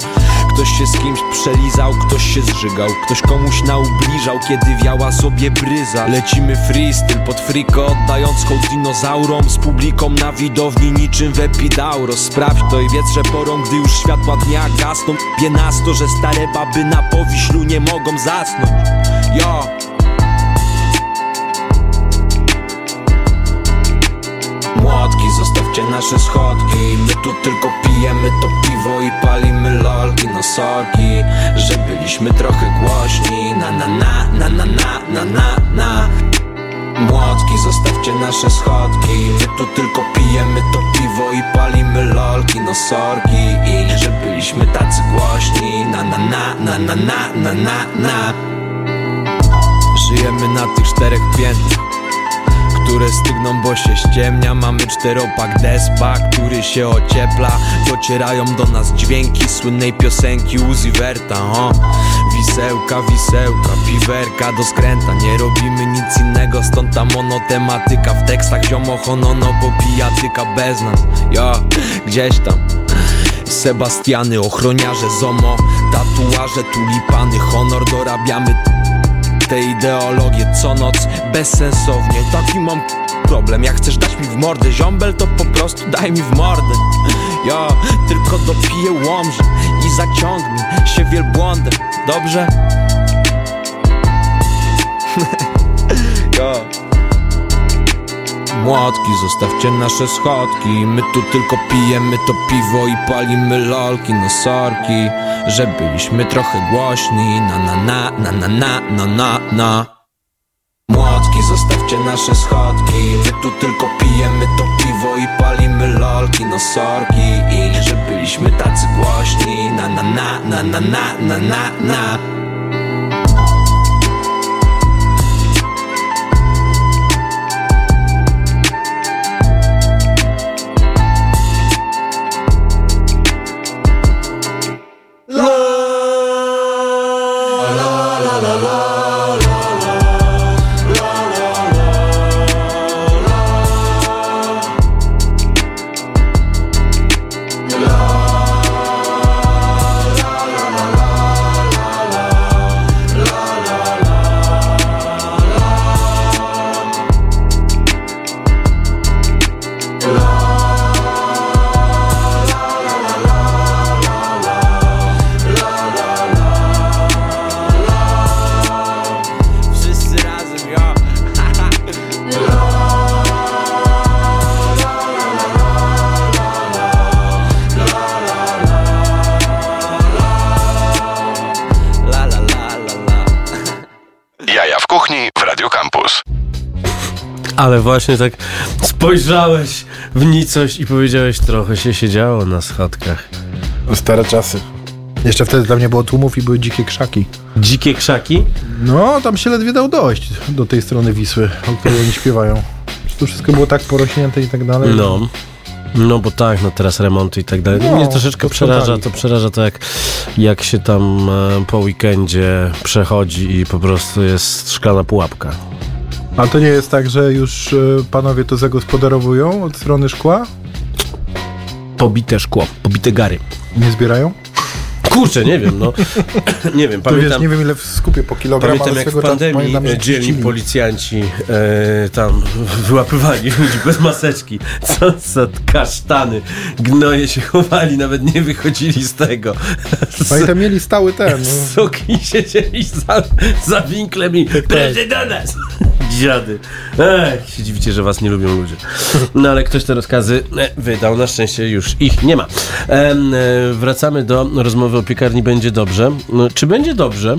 ktoś się z kimś przelizał, ktoś się zżygał. Ktoś komuś naubliżał, kiedy wiała sobie bryza. Lecimy freestyle pod friko, oddając hołd dinozaurom. Z publiką na widowni niczym w Epidauros Sprawdź to i wiedz, że porą, gdy już światła dnia gasną. Wie nas to, że stare baby na powiślu nie mogą zasnąć. Yo. Młotki, zostawcie nasze schodki. My tu tylko pijemy to piwo i palimy lolki No sorki, że byliśmy trochę głośni. Na na na, na na na, na na na Młotki, zostawcie nasze schodki. My tu tylko pijemy to piwo i palimy lolki No sorki, i że byliśmy tacy głośni. Na na na, na na na, na na na. Żyjemy na tych czterech piętrach które stygną, bo się ściemnia. Mamy czteropak despa, który się ociepla. Docierają do nas dźwięki słynnej piosenki Uzi Verta o. Wisełka, wisełka, piwerka do skręta. Nie robimy nic innego, stąd ta monotematyka. W tekstach ziomo honono, bo pijatyka bez nas. Jo, gdzieś tam. Sebastiany, ochroniarze, zomo Tatuaże, tulipany, honor. Dorabiamy te ideologie co noc bezsensownie. Taki mam problem, jak chcesz dać mi w mordę ziombel To po prostu daj mi w mordę Ja tylko dopiję łomże i zaciągnę się wielbłądem Dobrze? ja. Młotki, zostawcie nasze schodki. My tu tylko pijemy to piwo i palimy lolki No sorki, że byliśmy trochę głośni. Na na na, na na na, na na na Młotki, zostawcie nasze schodki. My tu tylko pijemy to piwo i palimy lolki No sorki, i że byliśmy tacy głośni. Na na na, na na na, na na na Ale właśnie tak spojrzałeś w nicość i powiedziałeś, trochę się siedziało na schodkach. Stare czasy. Jeszcze wtedy tam nie było tłumów i były dzikie krzaki. Dzikie krzaki? No, tam się ledwie dał dojść do tej strony Wisły, o której oni śpiewają. To wszystko było tak porośnięte i tak dalej. No. No bo tak, no teraz remonty i tak dalej. No, Mnie troszeczkę przeraża, to przeraża to jak, jak się tam e, po weekendzie przechodzi i po prostu jest szklana pułapka. A to nie jest tak, że już e, panowie to zagospodarowują od strony szkła? Pobite szkło, pobite gary. Nie zbierają? Kurczę, nie wiem, no. nie wiem, To wiesz, pamiętam... nie wiem ile w skupie po kilogram, Pamiętam ale jak w pandemii pamiętam, e, dzielni policjanci e, tam wyłapywali ludzi bez maseczki. Co za kasztany. Gnoje się chowali, nawet nie wychodzili z tego. Pamiętam, mieli stały ten. No. Suki siedzieli za, za winklem i prędzej do nas! Dziady. Ech, się dziwicie, że was nie lubią ludzie. No ale ktoś te rozkazy e, wydał, na szczęście już ich nie ma. E, wracamy do rozmowy o piekarni Będzie Dobrze. No, czy będzie dobrze?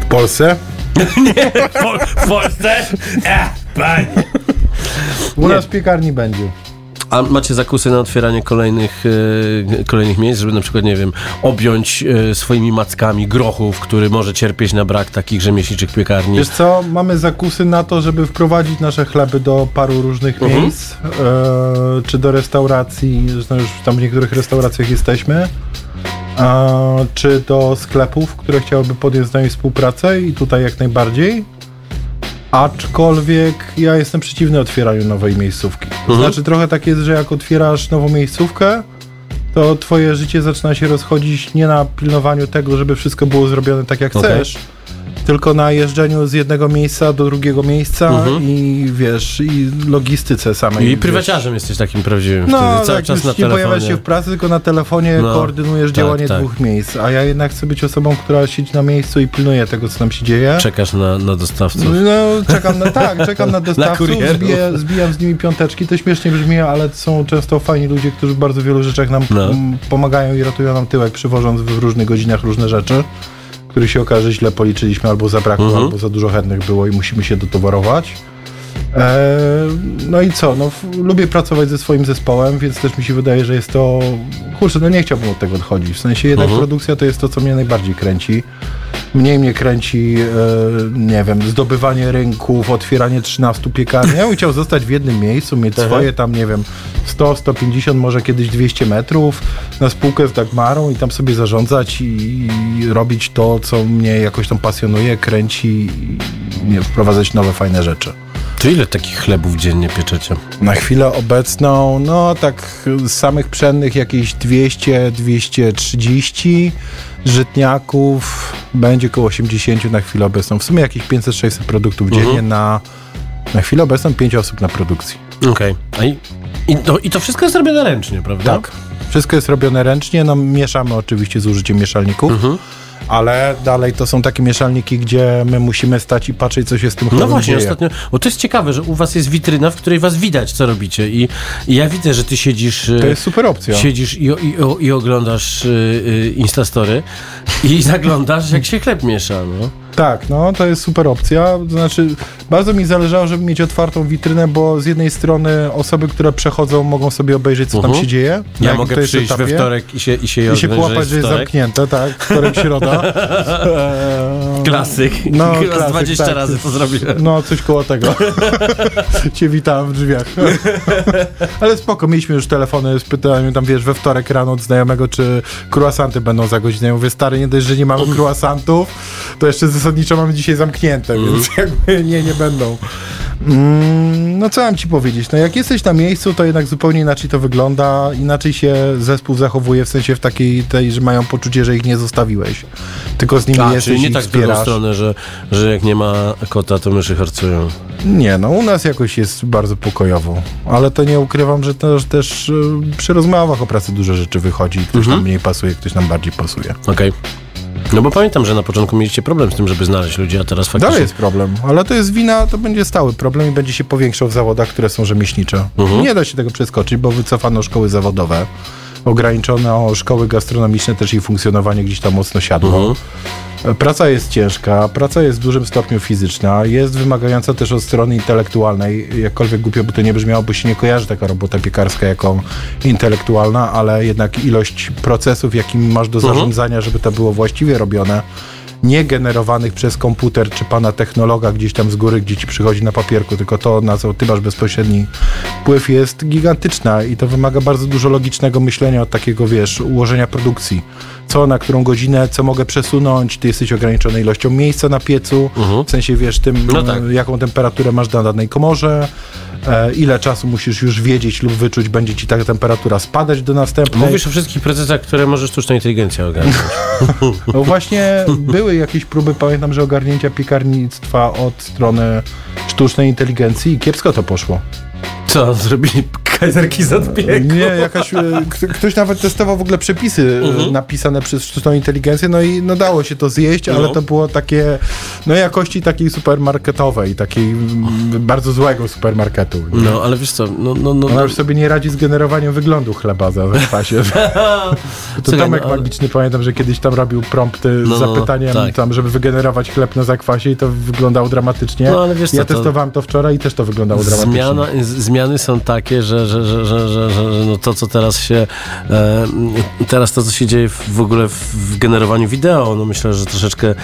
W Polsce? W, Pol- w Polsce? Ech, panie. U nas w piekarni będzie. A macie zakusy na otwieranie kolejnych, e, kolejnych miejsc, żeby na przykład, nie wiem, objąć e, swoimi mackami grochów, który może cierpieć na brak takich rzemieślniczych piekarni? Wiesz co, mamy zakusy na to, żeby wprowadzić nasze chleby do paru różnych Mhm. miejsc, e, czy do restauracji, zresztą już tam w niektórych restauracjach jesteśmy, czy do sklepów, które chciałyby podjąć z nami współpracę i tutaj jak najbardziej. Aczkolwiek ja jestem przeciwny otwieraniu nowej miejscówki. To Mhm. znaczy trochę tak jest, że jak otwierasz nową miejscówkę, to twoje życie zaczyna się rozchodzić nie na pilnowaniu tego, żeby wszystko było zrobione tak jak Okej. chcesz, tylko na jeżdżeniu z jednego miejsca do drugiego miejsca Mhm. i wiesz, i logistyce samej. I wiesz. prywaciarzem jesteś takim prawdziwym No, wtedy, cały tak, czas na nie telefonie. pojawiasz się w pracy, tylko na telefonie No, koordynujesz tak, działanie tak. dwóch miejsc, a ja jednak chcę być osobą, która siedzi na miejscu i pilnuje tego, co tam się dzieje. Czekasz na, na dostawców. No, czekam na, tak, czekam na dostawców, kurierów. zbiję, zbijam z nimi piąteczki, to śmiesznie brzmi, ale są często fajni ludzie, którzy w bardzo wielu rzeczach nam No. pomagają i ratują nam tyłek, przywożąc w różnych godzinach różne rzeczy, których się okaże źle policzyliśmy, albo zabrakło, Mhm. albo za dużo chętnych było i musimy się dotowarować. E, no i co, no, lubię pracować ze swoim zespołem, więc też mi się wydaje, że jest to, kurczę, no nie chciałbym od tego odchodzić, w sensie jednak Mhm. produkcja to jest to, co mnie najbardziej kręci. Mniej mnie kręci, e, nie wiem, zdobywanie rynków, otwieranie 13 piekarni. Ja bym chciał zostać w jednym miejscu, mieć Mhm. swoje tam, nie wiem, 100, 150, może kiedyś 200 metrów na spółkę z Dagmarą i tam sobie zarządzać i, i robić to, co mnie jakoś tam pasjonuje, kręci i nie, wprowadzać nowe, fajne rzeczy. To ile takich chlebów dziennie pieczecie? Na chwilę obecną, no tak z samych pszennych jakieś 200, 230, żytniaków będzie około 80 na chwilę obecną. W sumie jakieś 500-600 produktów Mhm. dziennie na, na chwilę obecną 5 osób na produkcji. Okej. A I, i, to, I to wszystko jest robione ręcznie, prawda? Tak. Wszystko jest robione ręcznie, no mieszamy oczywiście z użyciem mieszalników. Mhm. Ale dalej to są takie mieszalniki, gdzie my musimy stać i patrzeć, co się z tym No właśnie, dzieje. ostatnio. Bo to jest ciekawe, że u was jest witryna, w której was widać, co robicie. I, i ja widzę, że ty siedzisz. e, To jest super opcja. Siedzisz i, i, i oglądasz y, y, Instastory i zaglądasz, jak się chleb miesza. No. Tak, no to jest super opcja. To znaczy, bardzo mi zależało, żeby mieć otwartą witrynę, bo z jednej strony osoby, które przechodzą, mogą sobie obejrzeć, co tam Mhm. się dzieje. Ja mogę przyjść we etapie. wtorek i się i się, I się połapać, że jest zamknięte, tak, wtorek, środa. Eee, Klasyk. No, z klasyk, 20 tak. razy to zrobiłem. No, coś koło tego. Cię witałem w drzwiach. Ale spoko, mieliśmy już telefony, spytałem tam, wiesz, we wtorek rano od znajomego, czy croissanty będą za godzinę. Ja mówię, stary, nie dość, że nie mamy croissantów, to jeszcze zasadniczo mamy dzisiaj zamknięte, więc jakby nie, nie będą. Mm, no co mam ci powiedzieć? No jak jesteś na miejscu, to jednak zupełnie inaczej to wygląda, inaczej się zespół zachowuje, w sensie w takiej tej, że mają poczucie, że ich nie zostawiłeś, tylko z nimi A, jesteś czyli nie tak w drugą stronę, że, że jak nie ma kota, to myszy harcują. Nie, no u nas jakoś jest bardzo pokojowo, ale to nie ukrywam, że też, też y, przy rozmowach o pracy dużo rzeczy wychodzi. Ktoś Mhm. nam mniej pasuje, ktoś nam bardziej pasuje. Okej. No bo pamiętam, że na początku mieliście problem z tym, żeby znaleźć ludzi, a teraz faktycznie... Dalej jest problem, ale to jest wina, to będzie stały problem i będzie się powiększał w zawodach, które są rzemieślnicze. Mhm. Nie da się tego przeskoczyć, bo wycofano szkoły zawodowe. Ograniczono szkoły gastronomiczne, też ich funkcjonowanie gdzieś tam mocno siadło. Mhm. Praca jest ciężka, praca jest w dużym stopniu fizyczna, jest wymagająca też od strony intelektualnej. Jakkolwiek głupio by to nie brzmiało, bo się nie kojarzy taka robota piekarska jako intelektualna, ale jednak ilość procesów, jakim masz do Mhm. zarządzania, żeby to było właściwie robione, nie generowanych przez komputer czy pana technologa gdzieś tam z góry, gdzie ci przychodzi na papierku, tylko to, na co ty masz bezpośredni wpływ, jest gigantyczna i to wymaga bardzo dużo logicznego myślenia od takiego, wiesz, ułożenia produkcji. Co, na którą godzinę, co mogę przesunąć, ty jesteś ograniczony ilością miejsca na piecu, Mhm. w sensie, wiesz, tym, No tak. jaką temperaturę masz na danej komorze, e, ile czasu musisz już wiedzieć lub wyczuć, będzie ci ta temperatura spadać do następnej. Mówisz o wszystkich procesach, które może sztuczna inteligencja ogarnąć. No właśnie były jakieś próby, pamiętam, że ogarnięcia piekarnictwa od strony sztucznej inteligencji i kiepsko to poszło. Co, zrobili kajzerki z odbiegu? Nie, jakaś, e, ktoś nawet testował w ogóle przepisy e, Mhm. napisane przez sztuczną inteligencję, no i no dało się to zjeść, ale No. to było takie, no jakości takiej supermarketowej, takiej mm, bardzo złego supermarketu. nie? No, ale wiesz co, no, no, no, Ona już sobie nie radzi z generowaniem wyglądu chleba za zakwasie. To Słuchaj, Tomek no, ale- Magiczny, pamiętam, że kiedyś tam robił prompty No, z no, no, zapytaniem, tak. tam, żeby wygenerować chleb na zakwasie i to wyglądało dramatycznie. No, ale wiesz co, ja to- testowałem to wczoraj i też to wyglądało dramatycznie. Zmiana, zmiany są takie, że, że, że, że, że, że, że no to, co teraz się e, teraz to, co się dzieje w, ogóle w, generowaniu wideo, no myślę, że troszeczkę,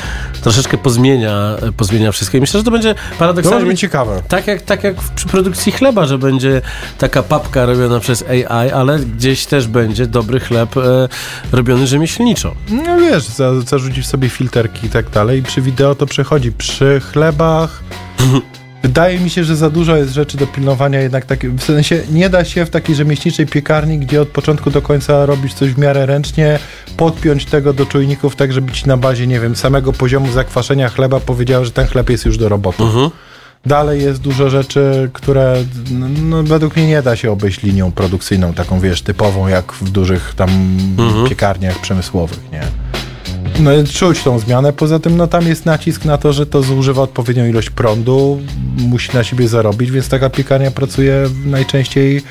troszeczkę pozmienia, pozmienia wszystko i myślę, że to będzie To paradoksalnie być ciekawe. tak jak, tak jak przy produkcji chleba, że będzie taka papka robiona przez AI, ale gdzieś też będzie dobry chleb e, robiony rzemieślniczo. No wiesz, za, zarzucisz sobie filterki i tak dalej. I przy wideo to przechodzi. Przy chlebach wydaje mi się, że za dużo jest rzeczy do pilnowania jednak tak, w sensie nie da się w takiej rzemieślniczej piekarni, gdzie od początku do końca robisz coś w miarę ręcznie, podpiąć tego do czujników tak, żeby ci na bazie, nie wiem, samego poziomu zakwaszenia chleba powiedział, że ten chleb jest już do roboty. Dalej jest dużo rzeczy, które no, no, według mnie nie da się obejść linią produkcyjną, taką wiesz, typową jak w dużych tam piekarniach przemysłowych, nie? No czuć tą zmianę, poza tym no tam jest nacisk na to, że to zużywa odpowiednią ilość prądu, musi na siebie zarobić, więc taka piekarnia pracuje najczęściej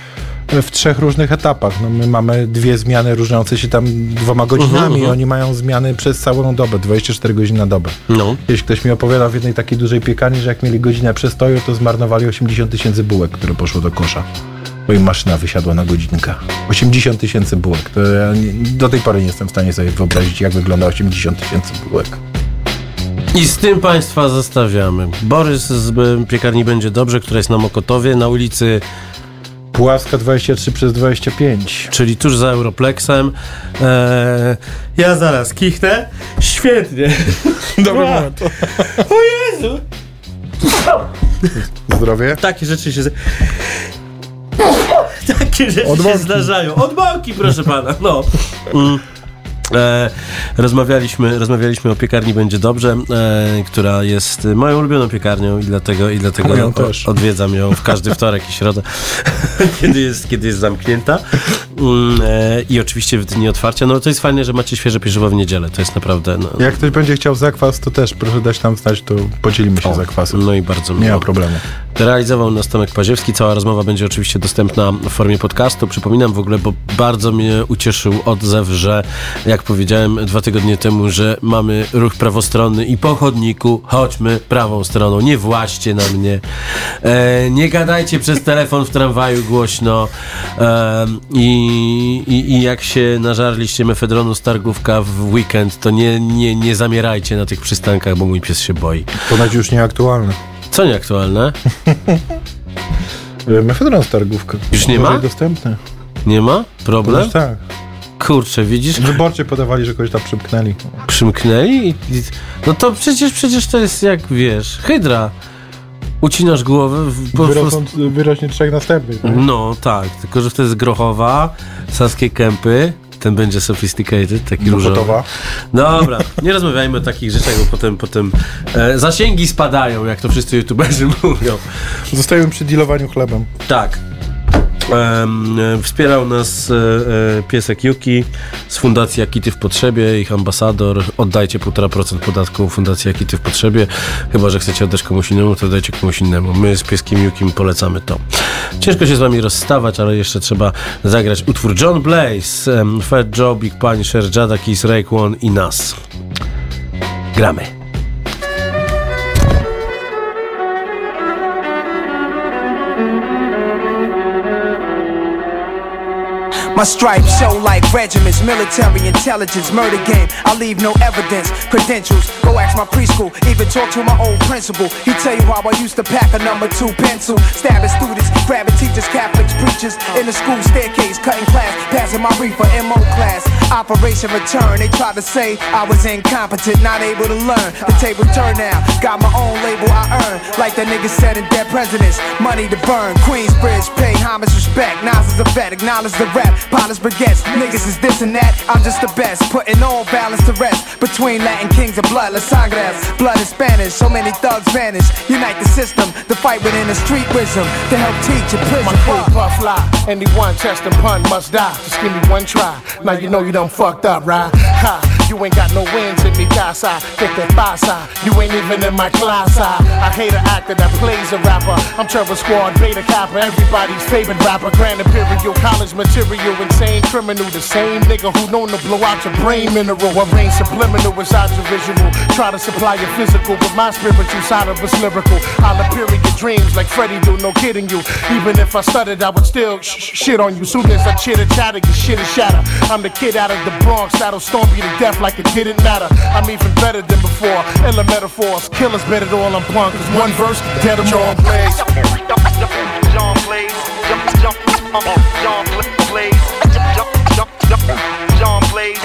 w trzech różnych etapach. No my mamy dwie zmiany różniące się tam dwoma godzinami, oni mają zmiany przez całą dobę, 24 godziny na dobę. No. Kiedyś ktoś mi opowiadał w jednej takiej dużej piekarni, że jak mieli godzinę przestoju, to zmarnowali 80 tysięcy bułek, które poszło do kosza. Bo im maszyna wysiadła na godzinkę. 80 tysięcy bułek. To ja do tej pory nie jestem w stanie sobie wyobrazić, jak wygląda 80 tysięcy bułek. I z tym Państwa zostawiamy. Borys z e, piekarni będzie dobrze, która jest na Mokotowie, na ulicy, Puławska 23 przez 25. czyli tuż za Europlexem. E, ja zaraz kichnę. Świetnie. Dobry moment. O Jezu! Zdrowie. Takie rzeczy się... Takie rzeczy się zdarzają. Od małki, proszę pana. No. Mm. E, rozmawialiśmy, rozmawialiśmy o piekarni Będzie Dobrze, e, która jest moją ulubioną piekarnią i dlatego, i dlatego Moją o, odwiedzam ją w każdy wtorek i środę, kiedy jest, kiedy jest zamknięta. Mm, e, I oczywiście w dni otwarcia. No to jest fajne, że macie świeże pieczywo w niedzielę. To jest naprawdę... No, Jak ktoś będzie chciał zakwas, to też proszę dać nam znać, to podzielimy się zakwasem. no i bardzo Nie ma miło. problemu. Realizował nas Tomek Paziewski. Cała rozmowa będzie oczywiście dostępna w formie podcastu. Przypominam w ogóle, bo bardzo mnie ucieszył odzew, że jak powiedziałem dwa tygodnie temu, że mamy ruch prawostronny i po chodniku chodźmy prawą stroną. Nie właście na mnie. E, nie gadajcie przez telefon w tramwaju głośno. E, i, i, I jak się nażarliście mefedronu z targówka w weekend, to nie, nie, nie zamierajcie na tych przystankach, bo mój pies się boi. Ponoć już nieaktualne. Co nieaktualne? Mefedron z targówka. Już nie ma? dostępny. Nie ma? Problem? Tak. Kurczę, widzisz? Wyborczy podawali, że kogoś tam. Przymknęli? I, i, no to przecież, przecież to jest jak, wiesz, hydra. Ucinasz głowę, po, Wyrosną, wyrośnie trzech następnych. tak? No tak, tylko że to jest Grochowa, Saskie Kępy, ten będzie sophisticated, taki różowy. Gotowa. Dobra, nie rozmawiajmy o takich rzeczach, bo potem, potem e, zasięgi spadają, jak to wszyscy youtuberzy mówią. Zostajemy przy dealowaniu chlebem. Tak. E, wspierał nas e, e, piesek Yuki z Fundacji Akity w Potrzebie, ich ambasador. Oddajcie 1,5% podatku Fundacji Akity w Potrzebie. Chyba, że chcecie oddać komuś innemu, to dajcie komuś innemu. My z pieskiem Yukim polecamy to. Ciężko się z wami rozstawać, ale jeszcze trzeba zagrać utwór John Blaze, Fat Joe, Big Punisher, Jadakis, Rake One i nas. Gramy. My stripes show like regiments, military intelligence, murder game. I leave no evidence, credentials. Go ask my preschool, even talk to my old principal. He tell you how I used to pack a number two pencil, stabbing students, grabbing teachers, Catholics, preachers in the school staircase, cutting class, passing my reefer MO class. Operation Return, they tried to say I was incompetent, not able to learn. The table turned now, got my own label I earn, like the nigga said in Dead Presidents. Money to burn, Queensbridge, pay homage, respect. Nas is a vet, acknowledge the rap. Pilots, baguettes, niggas is this and that. I'm just the best, putting all balance to rest. Between Latin kings and blood, Las Sangres, blood is Spanish. So many thugs vanish. Unite the system, the fight within the street wisdom to help teach a prison. My crew puff fly, anyone test and pun must die. Just give me one try. Now you know you done fucked up, right? Ha, You ain't got no wins in me, casa. Get that pasa. You ain't even in my class. I, I hate an actor that plays a rapper. I'm Trevor Squad, Beta Kappa, everybody's favorite rapper. Grand Imperial, college material, insane criminal. The same nigga who known to blow out your brain mineral. I rain subliminal inside your visual. Try to supply your physical, but my spiritual side of us lyrical. I'll appear in your dreams like Freddie do, no kidding you. Even if I stuttered, I would still sh- sh- shit on you. Soon as I chitter chatter, your shit is shatter. I'm the kid out of the Bronx that'll stomp you to death like it didn't matter. I'm even better than before. Illa metaphors, killers better than all I'm punk. Cause one verse, dead them all. Blaze. John Blaze, John John John Blaze, John Blaze,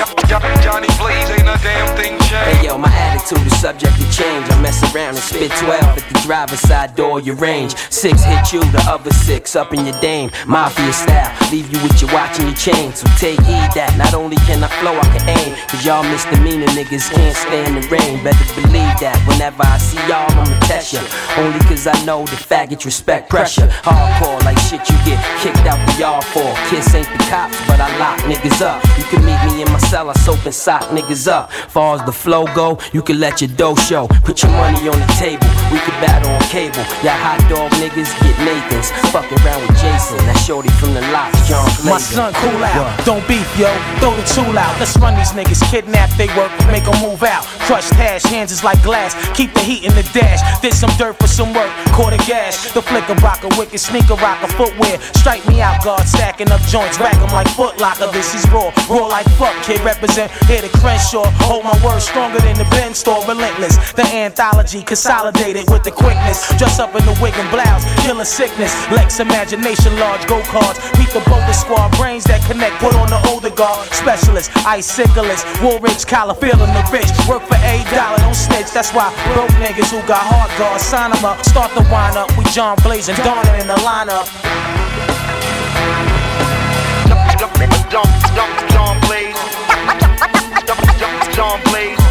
Johnny Blaze, ain't a damn thing my attitude is subject to change. I mess around and spit 12 at the driver's side door, your range. Six hit you, the other six up in your dame. Mafia style, leave you with your watch and your chain. So take heed that not only can I flow, I can aim. Cause y'all misdemeanor niggas can't stand the rain. Better believe that whenever I see y'all, I'ma test ya. Only cause I know the faggots respect pressure. Hardcore like shit you get kicked out the yard for. Kiss ain't the cops, but I lock niggas up. You can meet me in my cell, I soap and sock niggas up. Far as the flow go, you can let your dough show. Put your money on the table, we can battle on cable. Y'all hot dog niggas get Nathan's. Fuck around with Jason, that shorty from the lot, John My son, cool out. Don't beef, yo. Throw the tool out. Let's run these niggas. Kidnap, they work, make them move out. Crushed hash, hands is like glass. Keep the heat in the dash. Did some dirt for some work. Quarter gas. The flicker rocker, wicked sneaker rocker, footwear. Strike me out, guard. Stacking up joints. Rack 'em like foot locker. This is raw. Raw like fuck, kid. Represent here the Crenshaw. Hold my word stronger than the Ben store. Relentless. The anthology consolidated with the quickness. Dress up in the wig and blouse. Killing sickness. Lex imagination, large go cards. Meet the boulder squad. Brains that connect. Put on the older guard. Specialist. Iciclist. Woolrich, collar. Feeling the rich. Work for a dollar. Don't snitch. That's why broke niggas who got hard guards. Sign 'em up. Start the wine up. We John Blaze and Donna in the lineup. John Blaze, John Blaze,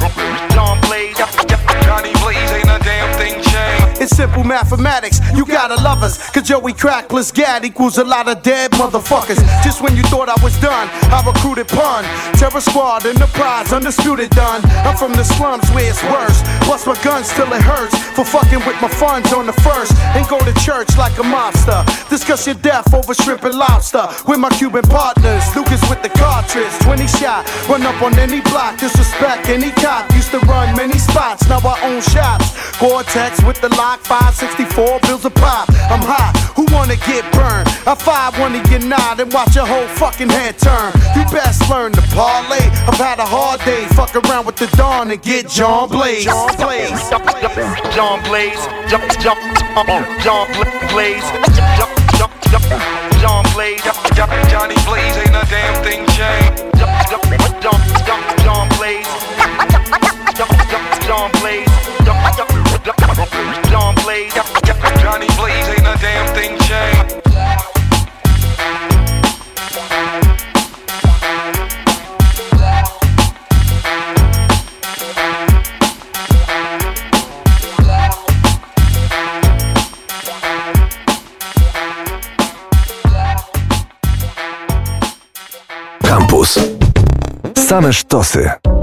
John simple mathematics, you gotta love us. Cause Joey Crack plus Gad equals a lot of dead motherfuckers. Just when you thought I was done, I recruited pun. Terror Squad, Enterprise, undisputed done. I'm from the slums where it's worse. Bust my gun still it hurts. For fucking with my funds on the first. And go to church like a mobster. Discuss your death over shrimp and lobster. With my Cuban partners, Lucas with the cartridge. 20 shot, run up on any block. Disrespect any cop. Used to run many spots, now I own shops. Gore-Tex with the lock, 564 bills a pop. I'm hot, who wanna get burned? I five one to get nod and watch your whole fucking head turn. You best learn to parlay. I've had a hard day, fuck around with the dawn and get John Blaze. John Blaze. John Blaze, John, John, John Blaze, John, John, John Blaze, Johnny Blaze, ain't a damn thing changed. John, Blaze, John Blaze, Campus. Same sztosy.